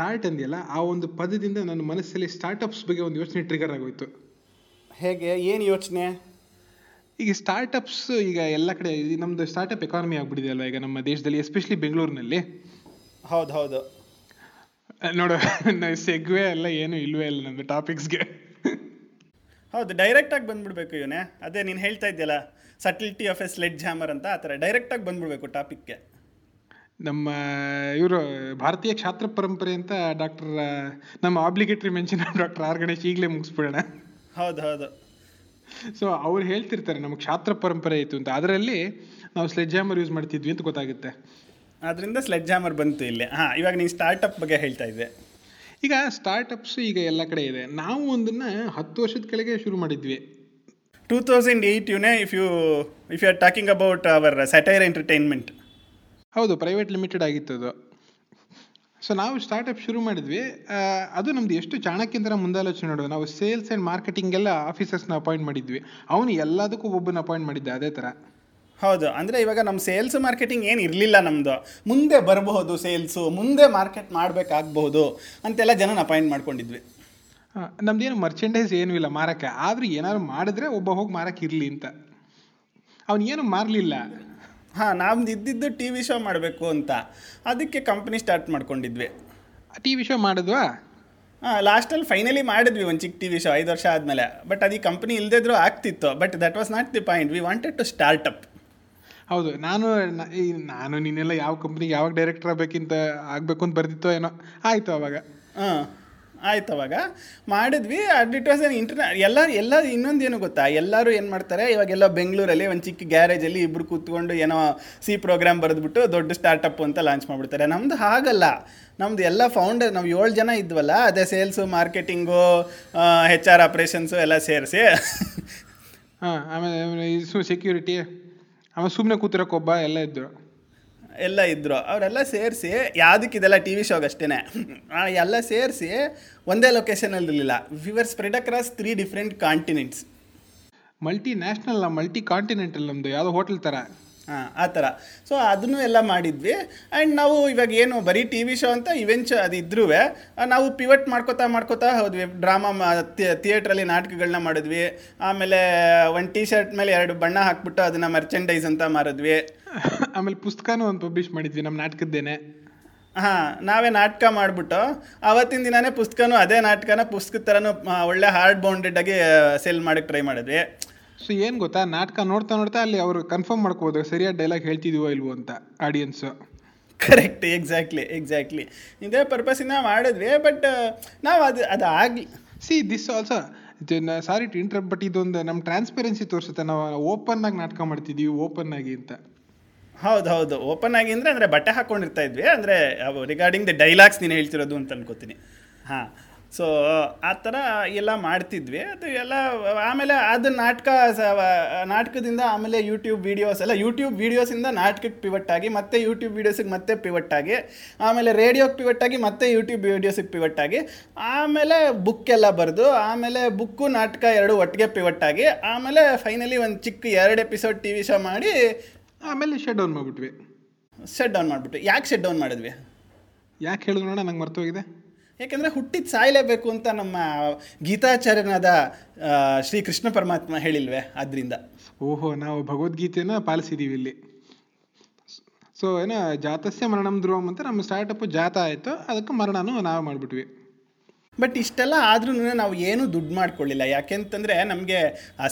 Start ಅಂದಿಯಲ್ಲ ಆ ಒಂದು ಪದದಿಂದ ನನ್ನ ಮನಸ್ಸಲ್ಲಿ ಸ್ಟಾರ್ಟಪ್ಸ್ ಬಗ್ಗೆ ಒಂದು ಯೋಚನೆ ಟ್ರಿಗರ್ ಆಗೋಯ್ತು. ಹೇಗೆ ಏನು ಯೋಚನೆ? ಈಗ ಸ್ಟಾರ್ಟಪ್ಸ್ ಈಗ ಎಲ್ಲ ಕಡೆ ನಮ್ದು ಸ್ಟಾರ್ಟಪ್ ಎಕಾನಮಿ ಆಗ್ಬಿಟ್ಟಿದೆ ಅಲ್ವಾ ಈಗ ನಮ್ಮ ದೇಶದಲ್ಲಿ ಎಸ್ಪೆಷಲಿ ಬೆಂಗಳೂರಿನಲ್ಲಿ ಹೌದು ಹೌದು. ನೋಡು ಸೆಗ್ವೆ ಅಲ್ಲ ಏನು ಇಲ್ವೇ ಇಲ್ಲ ನಮ್ದು ಟಾಪಿಕ್ಸ್ಗೆ ಹೌದು ಡೈರೆಕ್ಟಾಗಿ ಬಂದ್ಬಿಡ್ಬೇಕು ಇವನೇ. ಅದೇ ನೀನು ಹೇಳ್ತಾ ಇದ್ದೀಯಲ್ಲ subtlety of a sledgehammer ಅಂತ ಆ ಥರ ಡೈರೆಕ್ಟಾಗಿ ಬಂದ್ಬಿಡ್ಬೇಕು ಟಾಪಿಕ್ಗೆ ನಮ್ಮ ಇವರು ಭಾರತೀಯ ಕ್ಷಾತ್ರ ಪರಂಪರೆ ಅಂತ ಡಾಕ್ಟರ್ ನಮ್ಮ obligatory mention doctor R Ganesh ಈಗಲೇ ಮುಗಿಸ್ಬಿಡೋಣ. ಹೌದು ಹೌದು. ಸೊ ಅವ್ರು ಹೇಳ್ತಿರ್ತಾರೆ ನಮ್ಗೆ ಕ್ಷಾತ್ರ ಪರಂಪರೆ ಇತ್ತು ಅಂತ. ಅದರಲ್ಲಿ ನಾವು ಸ್ಲೆಜ್ ಹ್ಯಾಮರ್ ಯೂಸ್ ಮಾಡ್ತಿದ್ವಿ ಅಂತ ಗೊತ್ತಾಗುತ್ತೆ. ಅದರಿಂದ ಸ್ಲೆಡ್ ಜಾಮರ್ ಬಂತು ಇಲ್ಲಿ. ಹಾಂ ಇವಾಗ ನೀನು ಸ್ಟಾರ್ಟಪ್ ಬಗ್ಗೆ ಹೇಳ್ತಾ ಇದ್ದೆ. ಈಗ ಸ್ಟಾರ್ಟಪ್ಸ್ ಈಗ ಎಲ್ಲ ಕಡೆ ಇದೆ. ನಾವು ಒಂದನ್ನು ಹತ್ತು ವರ್ಷದ ಕೆಳಗೆ ಶುರು ಮಾಡಿದ್ವಿ. Two thousand eight ಯುನೇ if you if you are talking about our satire entertainment ಹೌದು ಪ್ರೈವೇಟ್ ಲಿಮಿಟೆಡ್ ಆಗಿತ್ತು ಅದು. ಸೊ ನಾವು ಸ್ಟಾರ್ಟಪ್ ಶುರು ಮಾಡಿದ್ವಿ. ಅದು ನಮ್ದು ಎಷ್ಟು ಚಾಣಕ್ಯಂತರ ಮುಂದಾಲೋಚನೆ ನೋಡೋದು ನಾವು ಸೇಲ್ಸ್ ಆ್ಯಂಡ್ ಮಾರ್ಕೆಟಿಂಗ್ ಎಲ್ಲ ಆಫೀಸರ್ಸ್ನ ಅಪಾಯಿಂಟ್ ಮಾಡಿದ್ವಿ. ಅವನು ಎಲ್ಲದಕ್ಕೂ ಒಬ್ಬನ ಅಪಾಯಿಂಟ್ ಮಾಡಿದ್ದೆ ಅದೇ ಥರ ಹೌದು ಅಂದರೆ ಇವಾಗ ನಮ್ಮ ಸೇಲ್ಸ್ ಮಾರ್ಕೆಟಿಂಗ್ ಏನು ಇರಲಿಲ್ಲ ನಮ್ಮದು ಮುಂದೆ ಬರಬಹುದು ಸೇಲ್ಸು ಮುಂದೆ ಮಾರ್ಕೆಟ್ ಮಾಡಬೇಕಾಗಬಹುದು ಅಂತೆಲ್ಲ ಜನನ ಅಪಾಯಿಂಟ್ ಮಾಡ್ಕೊಂಡಿದ್ವಿ. ನಮ್ದು ನಮ್ದೇನು ಮರ್ಚೆಂಡೈಸ್ ಏನೂ ಇಲ್ಲ ಮಾರಕ್ಕೆ. ಆದರೂ ಏನಾದ್ರು ಮಾಡಿದ್ರೆ ಒಬ್ಬ ಹೋಗಿ ಮಾರಕ್ಕೆ ಇರಲಿ ಅಂತ. ಅವನು ಏನು ಮಾರಲಿಲ್ಲ. ಹಾಂ ನಮ್ದು ಇದ್ದಿದ್ದು ಟಿ ವಿ ಶೋ ಮಾಡಬೇಕು ಅಂತ. ಅದಕ್ಕೆ ಕಂಪ್ನಿ ಸ್ಟಾರ್ಟ್ ಮಾಡ್ಕೊಂಡಿದ್ವಿ. ಟಿ ವಿ ಶೋ ಮಾಡಿದ್ವಾ? ಹಾಂ ಲಾಸ್ಟಲ್ಲಿ ಫೈನಲಿ ಮಾಡಿದ್ವಿ ಒಂದು ಚಿಕ್ಕ ಟಿ ವಿ ಶೋ ಐದು ವರ್ಷ ಆದಮೇಲೆ. ಬಟ್ ಅದು ಈ ಕಂಪ್ನಿ ಇಲ್ಲದಿದ್ರು ಆಗ್ತಿತ್ತು. But that was not the point we wanted to start up ಹೌದು ನಾನು ನಾನು ನೀನೆಲ್ಲ ಯಾವ ಕಂಪ್ನಿಗೆ ಯಾವಾಗ ಡೈರೆಕ್ಟರ್ ಆಗಬೇಕಿಂತ ಆಗಬೇಕು ಅಂತ ಬರ್ದಿತ್ತೋ ಏನೋ. ಆಯಿತು ಅವಾಗ. ಹಾಂ. ಆಯ್ತು ಅವಾಗ. ಮಾಡಿದ್ವಿ ಅಡ್ ಇಟ್ ವಾಸ್ ಇಂಟರ್ನ ಎಲ್ಲ ಎಲ್ಲ ಇನ್ನೊಂದೇನು ಗೊತ್ತಾ? ಎಲ್ಲರೂ ಏನು ಮಾಡ್ತಾರೆ, ಇವಾಗೆಲ್ಲ ಬೆಂಗಳೂರಲ್ಲಿ ಒಂದು ಚಿಕ್ಕ ಗ್ಯಾರೇಜಲ್ಲಿ ಇಬ್ಬರು ಕೂತ್ಕೊಂಡು ಏನೋ ಸಿ ಪ್ರೋಗ್ರಾಮ್ ಬರೆದ್ಬಿಟ್ಟು ದೊಡ್ಡ ಸ್ಟಾರ್ಟಪ್ ಅಂತ ಲಾಂಚ್ ಮಾಡಿಬಿಡ್ತಾರೆ. ನಮ್ದು ಹಾಗಲ್ಲ. ನಮ್ದು ಎಲ್ಲ ಫೌಂಡರ್ ನಾವು ಏಳು ಜನ ಇದ್ವಲ್ಲ, ಅದೇ sales marketing H R operations ಎಲ್ಲ ಸೇರಿಸಿ. ಹಾಂ, ಆಮೇಲೆ ಸೆಕ್ಯೂರಿಟಿ ಆಮೇಲೆ ಸುಮ್ಮನೆ ಕೂತಿರೋಕೊಬ್ಬ ಎಲ್ಲ ಇದ್ದರು ಎಲ್ಲ ಇದ್ದರು ಅವರೆಲ್ಲ ಸೇರಿಸಿ ಯಾವುದಕ್ಕೆ ಇದೆಲ್ಲ ಟಿ ವಿ ಶೋಗೆ ಅಷ್ಟೇ ಎಲ್ಲ ಸೇರಿಸಿ ಒಂದೇ ಲೊಕೇಶನಲ್ಲಿ ಇರಲಿಲ್ಲ. We were spread across three different continents multi national multi continental ನಮ್ಮದು ಯಾವುದೋ ಹೋಟೆಲ್ ಥರ ಹಾಂ ಆ ಥರ ಸೊ ಅದನ್ನು ಎಲ್ಲ ಮಾಡಿದ್ವಿ. ಆ್ಯಂಡ್ ನಾವು ಇವಾಗ ಏನು ಬರೀ ಟಿ ವಿ ಶೋ ಅಂತ ಇವೆಂಟ್ ಅದು ಇದ್ರೂ ನಾವು ಪಿವಟ್ ಮಾಡ್ಕೋತಾ ಮಾಡ್ಕೋತಾ ಹೋದ್ವಿ. ಡ್ರಾಮಾ ಥಿಯೇಟ್ರಲ್ಲಿ ನಾಟಕಗಳನ್ನ ಮಾಡಿದ್ವಿ. ಆಮೇಲೆ ಒಂದು ಟಿ ಶರ್ಟ್ ಮೇಲೆ ಎರಡು ಬಣ್ಣ ಹಾಕ್ಬಿಟ್ಟು ಅದನ್ನು ಮರ್ಚೆಂಡೈಸ್ ಅಂತ ಮಾರಿದ್ವಿ. ಆಮೇಲೆ ಪುಸ್ತಕನೂ ಒಂದು ಪಬ್ಲಿಷ್ ಮಾಡಿದ್ವಿ ನಮ್ಮ ನಾಟಕದ್ದೇನೆ. ಹಾಂ ನಾವೇ ನಾಟಕ ಮಾಡಿಬಿಟ್ಟು ಆವತ್ತಿನ ದಿನಾನೇ ಪುಸ್ತಕನೂ ಅದೇ ನಾಟಕನ ಪುಸ್ತಕದ ಥರನೂ ಒಳ್ಳೆ ಹಾರ್ಡ್ ಬೌಂಡೆಡ್ ಆಗಿ ಸೆಲ್ ಮಾಡೋಕ್ಕೆ ಟ್ರೈ ಮಾಡಿದ್ವಿ. ಸೊ ಏನು ಗೊತ್ತಾ? ನಾಟಕ ನೋಡ್ತಾ ನೋಡ್ತಾ ಅಲ್ಲಿ ಅವರು ಕನ್ಫರ್ಮ್ ಮಾಡ್ಕೋಬೋದು ಸರಿಯಾದ ಡೈಲಾಗ್ ಹೇಳ್ತಿದೀವೋ ಇಲ್ವೋ ಅಂತ ಆಡಿಯನ್ಸು ಕರೆಕ್ಟ್ ಎಕ್ಸಾಕ್ಟ್ಲಿ ಎಕ್ಸಾಕ್ಟ್ಲಿ ಇದೇ ಪರ್ಪಸಿಂದ ಮಾಡಿದ್ವಿ ಬಟ್ ನಾವು ಅದು ಅದು ಆಗಲಿ see this also sorry to interrupt but ಇದೊಂದು ನಮ್ಮ ಟ್ರಾನ್ಸ್ಪರೆನ್ಸಿ ತೋರಿಸುತ್ತೆ. ನಾವು ಓಪನ್ ಆಗಿ ನಾಟಕ ಮಾಡ್ತಿದೀವಿ ಓಪನ್ ಆಗಿ ಅಂತ. ಹೌದು ಹೌದು. ಓಪನ್ ಆಗಿ ಅಂದರೆ ಅಂದರೆ ಬಟ್ಟೆ ಹಾಕ್ಕೊಂಡಿರ್ತಾ ಇದ್ವಿ. ಅಂದರೆ ರಿಗಾರ್ಡಿಂಗ್ ದ ಡೈಲಾಗ್ಸ್ ನೀನು ಹೇಳ್ತಿರೋದು ಅಂತ ಅನ್ಕೋತೀನಿ. ಹಾಂ. ಸೊ ಆ ಥರ ಎಲ್ಲ ಮಾಡ್ತಿದ್ವಿ. ಅದು ಎಲ್ಲ ಆಮೇಲೆ ಅದು ನಾಟಕ ನಾಟಕದಿಂದ ಆಮೇಲೆ ಯೂಟ್ಯೂಬ್ ವೀಡಿಯೋಸ್ ಎಲ್ಲ ಯೂಟ್ಯೂಬ್ ವೀಡಿಯೋಸಿಂದ ನಾಟಕಕ್ಕೆ ಪಿವಟ್ ಆಗಿ, ಮತ್ತೆ ಯೂಟ್ಯೂಬ್ ವೀಡಿಯೋಸಿಗೆ ಮತ್ತೆ ಪಿವಟ್ ಆಗಿ, ಆಮೇಲೆ ರೇಡಿಯೋಗೆ ಪಿವಟ್ ಆಗಿ, ಮತ್ತೆ ಯೂಟ್ಯೂಬ್ ವೀಡಿಯೋಸಿಗೆ ಪಿವಟ್ ಆಗಿ, ಆಮೇಲೆ ಬುಕ್ ಎಲ್ಲ ಬರೆದು, ಆಮೇಲೆ ಬುಕ್ಕು ನಾಟಕ ಎರಡು ಒಟ್ಟಿಗೆ ಪಿವಟ್ ಆಗಿ, ಆಮೇಲೆ ಫೈನಲಿ ಒಂದು ಚಿಕ್ಕ ಎರಡು ಎಪಿಸೋಡ್ ಟಿ ವಿ ಶೋ ಮಾಡಿ ಆಮೇಲೆ ಶಟ್ ಡೌನ್ ಮಾಡಿಬಿಟ್ವಿ. ಶಟ್ ಡೌನ್ ಮಾಡಿಬಿಟ್ಟು. ಯಾಕೆ ಶಟ್ ಡೌನ್ ಮಾಡಿದ್ವಿ? ಯಾಕೆ ಹೇಳಿದ್ರು ನೋಡ ನಂಗೆ ಮರ್ತೋಗಿದೆ. ಯಾಕೆಂದರೆ ಹುಟ್ಟಿದ ಸಾಯಲೇಬೇಕು ಅಂತ ನಮ್ಮ ಗೀತಾಚಾರ್ಯನಾದ ಆ, ಶ್ರೀ ಕೃಷ್ಣ ಪರಮಾತ್ಮ ಹೇಳಿಲ್ವೇ ಅದರಿಂದ? ಓಹೋ ನಾವು ಭಗವದ್ಗೀತೆಯನ್ನು ಪಾಲಿಸಿದ್ದೀವಿ ಇಲ್ಲಿ. ಸೊ ಏನೋ ಜಾತಸ್ಯ ಮರಣಂ ಧ್ರುವಂ ಅಂತ ನಮ್ಮ ಸ್ಟಾರ್ಟಪ್ ಜಾತ ಆಯಿತು ಅದಕ್ಕೆ ಮರಣನೂ ನಾವೇ ಮಾಡಿಬಿಟ್ವಿ. ಬಟ್ ಇಷ್ಟೆಲ್ಲ ಆದ್ರೂ ನಾವು ಏನು ದುಡ್ಡು ಮಾಡ್ಕೊಳ್ಳಿಲ್ಲ. ಯಾಕೆಂತಂದರೆ ನಮಗೆ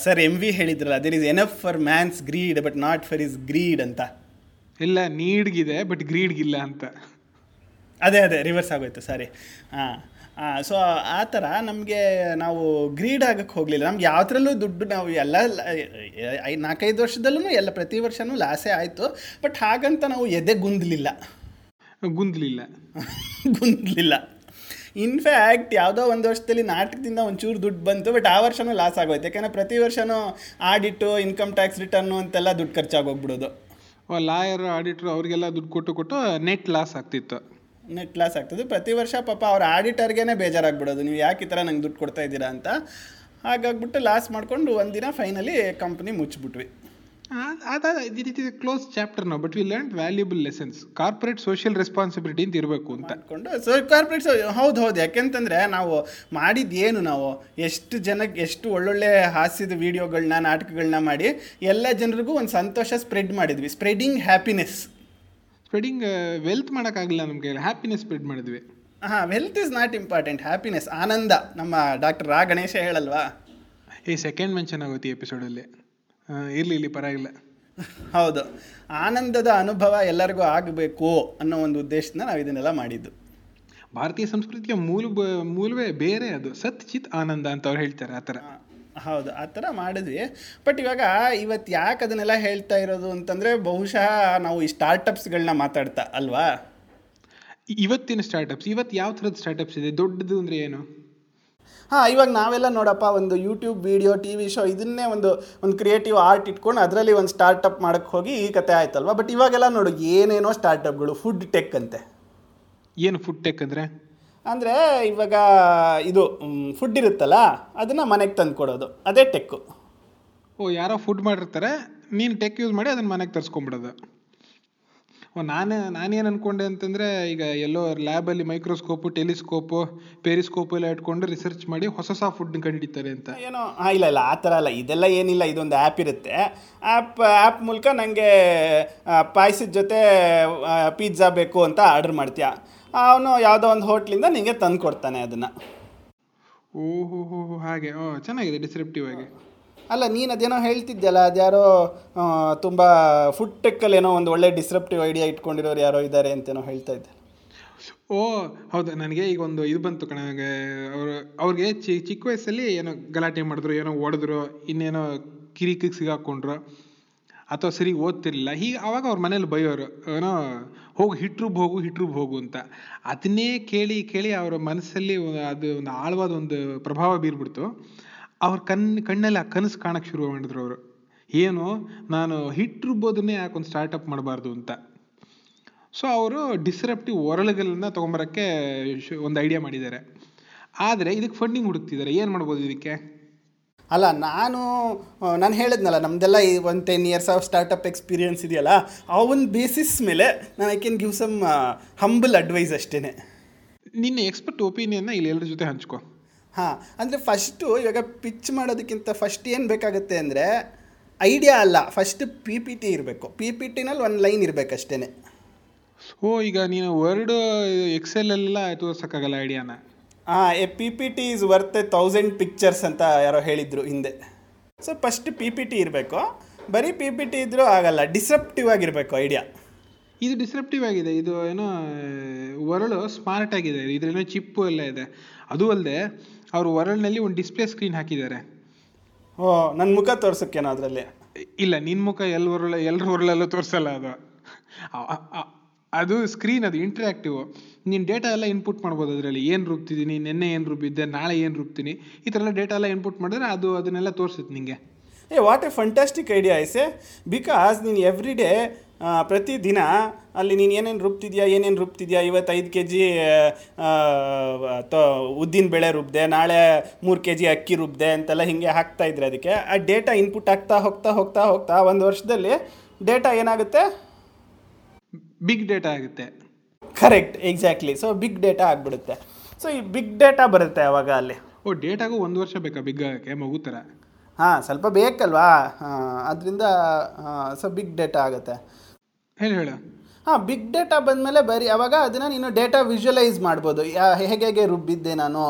ಸರ್ ಎಂ ವಿ ಹೇಳಿದ್ರಲ್ಲ there is enough for man's greed but not for his greed ಅಂತ. ಇಲ್ಲ ನೀಡ್ಗಿದೆ ಬಟ್ ಗ್ರೀಡ್ಗಿಲ್ಲ ಅಂತ. ಅದೇ ಅದೇ ರಿವರ್ಸ್ ಆಗೋಯ್ತು ಸಾರಿ ಹಾಂ ಹಾಂ ಸೊ ಆ ಥರ ನಮಗೆ ನಾವು ಗ್ರೀಡ್ ಆಗಕ್ಕೆ ಹೋಗಲಿಲ್ಲ. ನಮ್ಗೆ ಯಾವ್ದ್ರಲ್ಲೂ ದುಡ್ಡು ನಾವು ಎಲ್ಲ ನಾಲ್ಕೈದು ವರ್ಷದಲ್ಲೂ ಎಲ್ಲ ಪ್ರತಿ ವರ್ಷವೂ ಲಾಸೇ ಆಯಿತು. ಬಟ್ ಹಾಗಂತ ನಾವು ಎದೆ ಗುಂದಲಿಲ್ಲ. ಗುಂದ್ಲಿಲ್ಲ. ಗುಂದಲಿಲ್ಲ. ಇನ್ಫ್ಯಾಕ್ಟ್ ಯಾವುದೋ ಒಂದು ವರ್ಷದಲ್ಲಿ ನಾಟಕದಿಂದ ಒಂಚೂರು ದುಡ್ಡು ಬಂತು ಬಟ್ ಆ ವರ್ಷನೂ ಲಾಸ್ ಆಗೋಯ್ತು. ಯಾಕಂದರೆ ಪ್ರತಿ ವರ್ಷವೂ ಆಡಿಟು ಇನ್ಕಮ್ ಟ್ಯಾಕ್ಸ್ ರಿಟರ್ನು ಅಂತೆಲ್ಲ ದುಡ್ಡು ಖರ್ಚಾಗೋಗ್ಬಿಡೋದು. ಲಾಯರ್ ಆಡಿಟ್ರು ಅವರಿಗೆಲ್ಲ ದುಡ್ಡು ಕೊಟ್ಟು ಕೊಟ್ಟು ನೆಟ್ ಲಾಸ್ ಆಗ್ತಿತ್ತು. ನೆಟ್ ಲಾಸ್ ಆಗ್ತದೆ. ಪ್ರತಿ ವರ್ಷ ಪಾಪ ಅವ್ರ ಆಡಿಟರ್ಗೇ ಬೇಜಾರಾಗ್ಬಿಡೋದು. ನೀವು ಯಾಕೆ ಈ ಥರ ನಂಗೆ ದುಡ್ಡು ಕೊಡ್ತಾ ಇದ್ದೀರಾ ಅಂತ. ಹಾಗಾಗ್ಬಿಟ್ಟು ಲಾಸ್ ಮಾಡಿಕೊಂಡು ಒಂದಿನ ಫೈನಲಿ ಕಂಪ್ನಿ ಮುಚ್ಚಿಬಿಟ್ವಿ ಇಟ್ ಇಸ್ ಕ್ಲೋಸ್ ಚಾಪ್ಟರ್ ನಾವು but we learn valuable lessons corporate social responsibility ಅಂತ ಇರಬೇಕು ಅಂತ. ಸೊ ಕಾರ್ಪೊರೇಟ್ಸ್ ಹೌದು ಹೌದು ಯಾಕೆಂತಂದರೆ ನಾವು ಮಾಡಿದ್ದು ಏನು ನಾವು ಎಷ್ಟು ಜನಕ್ಕೆ ಎಷ್ಟು ಒಳ್ಳೊಳ್ಳೆ ಹಾಸ್ಯದ ವಿಡಿಯೋಗಳನ್ನ ನಾಟಕಗಳನ್ನ ಮಾಡಿ ಎಲ್ಲ ಜನರಿಗೂ ಒಂದು ಸಂತೋಷ ಸ್ಪ್ರೆಡ್ ಮಾಡಿದ್ವಿ. ಸ್ಪ್ರೆಡಿಂಗ್ ಹ್ಯಾಪಿನೆಸ್ ಸ್ಪ್ರೆಡಿಂಗ್ ವೆಲ್ತ್ ಮಾಡೋಕ್ಕಾಗಲ್ಲ ನಮಗೆ ಕೈಯಲ್ಲಿ ಹ್ಯಾಪಿನೆಸ್ ಸ್ಪ್ರೆಡ್ ಮಾಡಿದ್ವಿ. ಹಾಂ wealth is not important happiness ಆನಂದ. ನಮ್ಮ ಡಾಕ್ಟರ್ ರಾ ಗಣೇಶ ಹೇಳಲ್ವಾ? ಈ ಸೆಕೆಂಡ್ ಮೆನ್ಷನ್ ಆಗುತ್ತೆ ಈ ಎಪಿಸೋಡಲ್ಲಿ ಇರಲಿ ಇಲ್ಲಿ ಪರವಾಗಿಲ್ಲ. ಹೌದು. ಆನಂದದ ಅನುಭವ ಎಲ್ಲರಿಗೂ ಆಗಬೇಕು ಅನ್ನೋ ಒಂದು ಉದ್ದೇಶದಿಂದ ನಾವು ಇದನ್ನೆಲ್ಲ ಮಾಡಿದ್ದು. ಭಾರತೀಯ ಸಂಸ್ಕೃತಿಯ ಮೂಲ ಮೂಲವೇ ಬೇರೆ ಅದು. ಸತ್ ಚಿತ್ ಆನಂದ ಅಂತ ಅವ್ರು ಹೇಳ್ತಾರೆ ಆ ಥರ. ಹೌದು. ಆ ಥರ ಮಾಡಿದ್ವಿ. ಬಟ್ ಇವಾಗ ಇವತ್ತು ಯಾಕೆ ಅದನ್ನೆಲ್ಲ ಹೇಳ್ತಾ ಇರೋದು ಅಂತಂದರೆ ಬಹುಶಃ ನಾವು ಈ ಸ್ಟಾರ್ಟಪ್ಸ್ಗಳನ್ನ ಮಾತಾಡ್ತಾ ಅಲ್ವಾ? ಇವತ್ತಿನ ಸ್ಟಾರ್ಟಪ್ಸ್ ಇವತ್ತು ಯಾವ ಥರದ ಸ್ಟಾರ್ಟಪ್ಸ್ ಇದೆ? ದೊಡ್ಡದು ಅಂದರೆ ಏನು? ಹಾಂ ಇವಾಗ ನಾವೆಲ್ಲ ನೋಡಪ್ಪ ಒಂದು YouTube video T V show ಇದನ್ನೇ ಒಂದು ಒಂದು ಕ್ರಿಯೇಟಿವ್ ಆರ್ಟ್ ಇಟ್ಕೊಂಡು ಅದರಲ್ಲಿ ಒಂದು ಸ್ಟಾರ್ಟಪ್ ಮಾಡೋಕ್ಕೆ ಹೋಗಿ ಈ ಕತೆ ಆಯ್ತಲ್ವಾ? ಬಟ್ ಇವಾಗೆಲ್ಲ ನೋಡು ಏನೇನೋ ಸ್ಟಾರ್ಟಪ್ಗಳು ಫುಡ್ ಟೆಕ್ ಅಂತೆ. ಏನು ಫುಡ್ ಟೆಕ್ ಅಂದರೆ? ಅಂದರೆ ಇವಾಗ ಇದು ಫುಡ್ ಇರುತ್ತಲ್ಲ ಅದನ್ನು ಮನೆಗೆ ತಂದು ಕೊಡೋದು. ಅದೇ ಟೆಕ್ಕು ಓ ಯಾರೋ ಫುಡ್ ಮಾಡಿರ್ತಾರೆ ನೀನು ಟೆಕ್ ಯೂಸ್ ಮಾಡಿ ಅದನ್ನು ಮನೆಗೆ ತರಿಸ್ಕೊಂಬಿಡೋದು ನಾನು ನಾನೇನು ಅನ್ಕೊಂಡೆ ಅಂತಂದರೆ ಈಗ ಎಲ್ಲೋ ಲ್ಯಾಬಲ್ಲಿ ಮೈಕ್ರೋಸ್ಕೋಪು ಟೆಲಿಸ್ಕೋಪು ಪೆರಿಸ್ಕೋಪು ಎಲ್ಲ ಇಟ್ಕೊಂಡು ರಿಸರ್ಚ್ ಮಾಡಿ ಹೊಸ ಹೊಸ ಫುಡ್ನ ಕಂಡುಹಿಡಿತಾರೆ ಅಂತ. ಏನೋ ಹಾಂ ಇಲ್ಲ ಇಲ್ಲ ಆ ಥರ ಅಲ್ಲ. ಇದೆಲ್ಲ ಏನಿಲ್ಲ ಇದೊಂದು ಆ್ಯಪ್ ಇರುತ್ತೆ. ಆ್ಯಪ್ ಆ್ಯಪ್ ಮೂಲಕ ನನಗೆ ಪಾಯಸದ ಜೊತೆ ಪಿಜ್ಜಾ ಬೇಕು ಅಂತ ಆರ್ಡ್ರ್ ಮಾಡ್ತೀಯ. ಅವನು ಯಾವುದೋ ಒಂದು ಹೋಟ್ಲಿಂದ ನಿಮಗೆ ತಂದು ಕೊಡ್ತಾನೆ ಅದನ್ನು. ಓಹೋ ಹೋ ಹೋ ಹಾಗೆ. ಓ ಚೆನ್ನಾಗಿದೆ ಡಿಸ್ಕ್ರಿಪ್ಟಿವ್ ಆಗಿ. ಅಲ್ಲ, ನೀನು ಅದೇನೋ ಹೇಳ್ತಿದ್ಯಲ್ಲ ಅದ್ಯಾರೋ ತುಂಬ ಫುಡ್ ಟೆಕ್ಕಲ್ಲಿ ಏನೋ ಒಂದು ಒಳ್ಳೆ ಡಿಸ್ರಪ್ಟಿವ್ ಐಡಿಯಾ ಇಟ್ಕೊಂಡಿರೋರು ಯಾರೋ ಇದ್ದಾರೆ ಅಂತೇನೋ ಹೇಳ್ತಾ ಇದ್ದೆ. ಓ, ಹೌದು, ನನಗೆ ಈಗ ಒಂದು ಇದು ಬಂತು ಕಣ ಅವರು, ಅವ್ರಿಗೆ ಚಿ, ಚಿಕ್ಕ ವಯಸ್ಸಲ್ಲಿ ಏನೋ ಗಲಾಟೆ ಮಾಡಿದ್ರು, ಏನೋ ಹೊಡೆದ್ರು, ಇನ್ನೇನೋ ಕಿರಿಕಿಗೆ ಸಿಗಾಕೊಂಡ್ರು, ಅಥವಾ ಸರಿ ಓದ್ತಿರ್ಲಿಲ್ಲ. ಹೀಗೆ ಅವಾಗ ಅವ್ರ ಮನೇಲಿ ಬೈಯೋರು, ಏನೋ, ಹೋಗು ಹಿಟ್ರು ಹೋಗು ಹಿಟ್ರು ಹೋಗು ಅಂತ. ಅದನ್ನೇ ಕೇಳಿ ಕೇಳಿ ಅವರ ಮನಸ್ಸಲ್ಲಿ ಅದು ಒಂದು ಆಳವಾದ ಒಂದು ಪ್ರಭಾವ ಬೀರ್ಬಿಡ್ತು. ಅವ್ರ ಕಣ್ ಕಣ್ಣಲ್ಲಿ ಆ ಕನಸು ಕಾಣಕ್ಕೆ ಶುರು ಮಾಡಿದ್ರು ಅವರು. ಏನು? ನಾನು ಹಿಟ್ ರುಬ್ಬೋದನ್ನೇ ಯಾಕೊಂದು ಒಂದು ಸ್ಟಾರ್ಟಪ್ ಮಾಡಬಾರ್ದು ಅಂತ. ಸೊ ಅವರು ಡಿಸ್ರಪ್ಟಿವ್ ಒರಳುಗಳನ್ನ ತೊಗೊಂಬರೋಕ್ಕೆ ಒಂದು ಐಡಿಯಾ ಮಾಡಿದ್ದಾರೆ. ಆದರೆ ಇದಕ್ಕೆ ಫಂಡಿಂಗ್ ಹುಡುಕ್ತಿದ್ದಾರೆ. ಏನು ಮಾಡ್ಬೋದು ಇದಕ್ಕೆ? ಅಲ್ಲ ನಾನು ನಾನು ಹೇಳಿದ್ನಲ್ಲ ನಮ್ಮದೆಲ್ಲ ಈ ಒಂದು ten years of startup experience ಇದೆಯಲ್ಲ ಆ ಒಂದು ಬೇಸಿಸ್ ಮೇಲೆ ನಾನು I can give some humble advice ಅಷ್ಟೇ ನಿನ್ನ ಎಕ್ಸ್ಪರ್ಟ್ ಒಪಿನಿಯನ್ನ ಇಲ್ಲಿ ಎಲ್ಲರ ಜೊತೆ ಹಂಚ್ಕೊ. ಹಾಂ ಅಂದರೆ ಫಸ್ಟು ಇವಾಗ ಪಿಚ್ ಮಾಡೋದಕ್ಕಿಂತ ಫಸ್ಟ್ ಏನು ಬೇಕಾಗುತ್ತೆ ಅಂದರೆ ಐಡಿಯಾ ಅಲ್ಲ ಫಸ್ಟ್ ಪಿ ಪಿ ಟಿ ಇರಬೇಕು. ಪಿ ಪಿ ಟಿನಲ್ಲಿ ಒಂದು ಲೈನ್ ಇರಬೇಕಷ್ಟೇ ಓ ಈಗ ನೀನು ವರ್ಡ್ ಎಕ್ಸೆಲ್ ಎಲ್ಲ ತೋರ್ಸೋಕ್ಕಾಗಲ್ಲ ಐಡಿಯಾನ ಹಾಂ A P P T is worth a thousand pictures ಅಂತ ಯಾರೋ ಹೇಳಿದರು ಹಿಂದೆ. So first P P T ಇರಬೇಕು. ಬರೀ ಪಿ ಪಿ ಟಿ ಇದ್ದರೂ ಆಗಲ್ಲ ಡಿಸ್ರಪ್ಟಿವ್ ಆಗಿರಬೇಕು ಐಡಿಯಾ ಇದು ಡಿಸ್ರಪ್ಟಿವ್ ಆಗಿದೆ. ಇದು ಏನೋ ವರ್ಲ್ಡ್ ಸ್ಮಾರ್ಟ್ ಆಗಿದೆ. ಇದ್ರೇನೋ ಚಿಪ್ಪು ಎಲ್ಲ ಇದೆ. ಅದು ಅಲ್ಲದೆ ಅವರು ವರ್ಲ್ಡ್ನಲ್ಲಿ ಒಂದು ಡಿಸ್ಪ್ಲೇ ಸ್ಕ್ರೀನ್ ಹಾಕಿದ್ದಾರೆ. ಓ ನನ್ನ ಮುಖ ತೋರ್ಸಕ್ಕೇನೋ ಅದರಲ್ಲಿ? ಇಲ್ಲ ನಿನ್ನ ಮುಖ ಎಲ್ಲ ಹೊರಳ ಎಲ್ಲರ ಹೊರಳಲ್ಲೂ ತೋರಿಸಲ್ಲ ಅದು. ಅದು ಸ್ಕ್ರೀನ್ ಅದು ಇಂಟ್ರಾಕ್ಟಿವ್ ನೀನು ಡೇಟಾ ಎಲ್ಲ ಇನ್ಪುಟ್ ಮಾಡ್ಬೋದು ಅದರಲ್ಲಿ. ಏನು ರುಬ್ತಿದ್ದೀನಿ ನಿನ್ನೆ ಏನು ರುಬ್ಬಿದ್ದೆ ನಾಳೆ ಏನು ರುಬ್ತೀನಿ ಈ ಥರ ಎಲ್ಲ ಡೇಟಾ ಎಲ್ಲ ಇನ್ಪುಟ್ ಮಾಡಿದ್ರೆ ಅದು ಅದನ್ನೆಲ್ಲ ತೋರಿಸುತ್ತೆ ನಿಮಗೆ ಏ what a fantastic idea I say because ನೀನು ಎವ್ರಿ ಡೇ ಪ್ರತಿದಿನ ಅಲ್ಲಿ ನೀನು ಏನೇನು ರುಬ್ತಿದ್ಯಾ ಏನೇನು ರುಬ್ತಿದ್ಯಾ? ಇವತ್ತು ಐದು ಕೆ ಜಿ ಉದ್ದಿನ ಬೇಳೆ ರುಬ್ದೆ ನಾಳೆ ಮೂರು ಕೆ ಜಿ ಅಕ್ಕಿ ರುಬ್ದೆ ಅಂತೆಲ್ಲ ಹಿಂಗೆ ಹಾಕ್ತಾ ಇದ್ರೆ ಅದಕ್ಕೆ. ಆ ಡೇಟಾ ಇನ್ಪುಟ್ ಆಗ್ತಾ ಹೋಗ್ತಾ ಹೋಗ್ತಾ ಹೋಗ್ತಾ ಒಂದು ವರ್ಷದಲ್ಲಿ ಡೇಟಾ ಏನಾಗುತ್ತೆ? ಬಿಗ್ ಡೇಟಾ ಆಗುತ್ತೆ. Correct exactly so big data ಆಗಿಬಿಡುತ್ತೆ. ಸೊ ಈ ಬಿಗ್ ಡೇಟಾ ಬರುತ್ತೆ ಅವಾಗ ಅಲ್ಲಿ. ಓ ಡೇಟಾಗೂ ಒಂದು ವರ್ಷ ಬೇಕಾ ಬಿಗ್ ಆಗಕ್ಕೆ? ಮಗು ಥರ ಹಾಂ ಸ್ವಲ್ಪ ಬೇಕಲ್ವಾ? ಅದರಿಂದ ಸೊ ಬಿಗ್ ಡೇಟಾ ಆಗುತ್ತೆ. ಹೇಳು ಹೇಳ? ಹಾಂ ಬಿಗ್ ಡೇಟಾ ಬಂದಮೇಲೆ ಬರಿ ಅವಾಗ ಅದನ್ನು ನೀನು ಡೇಟಾ ವಿಜುವಲೈಸ್ ಮಾಡ್ಬೋದು. ಹೇಗೆ ಹೇಗೆ ರುಬ್ಬಿದ್ದೆ ನಾನು,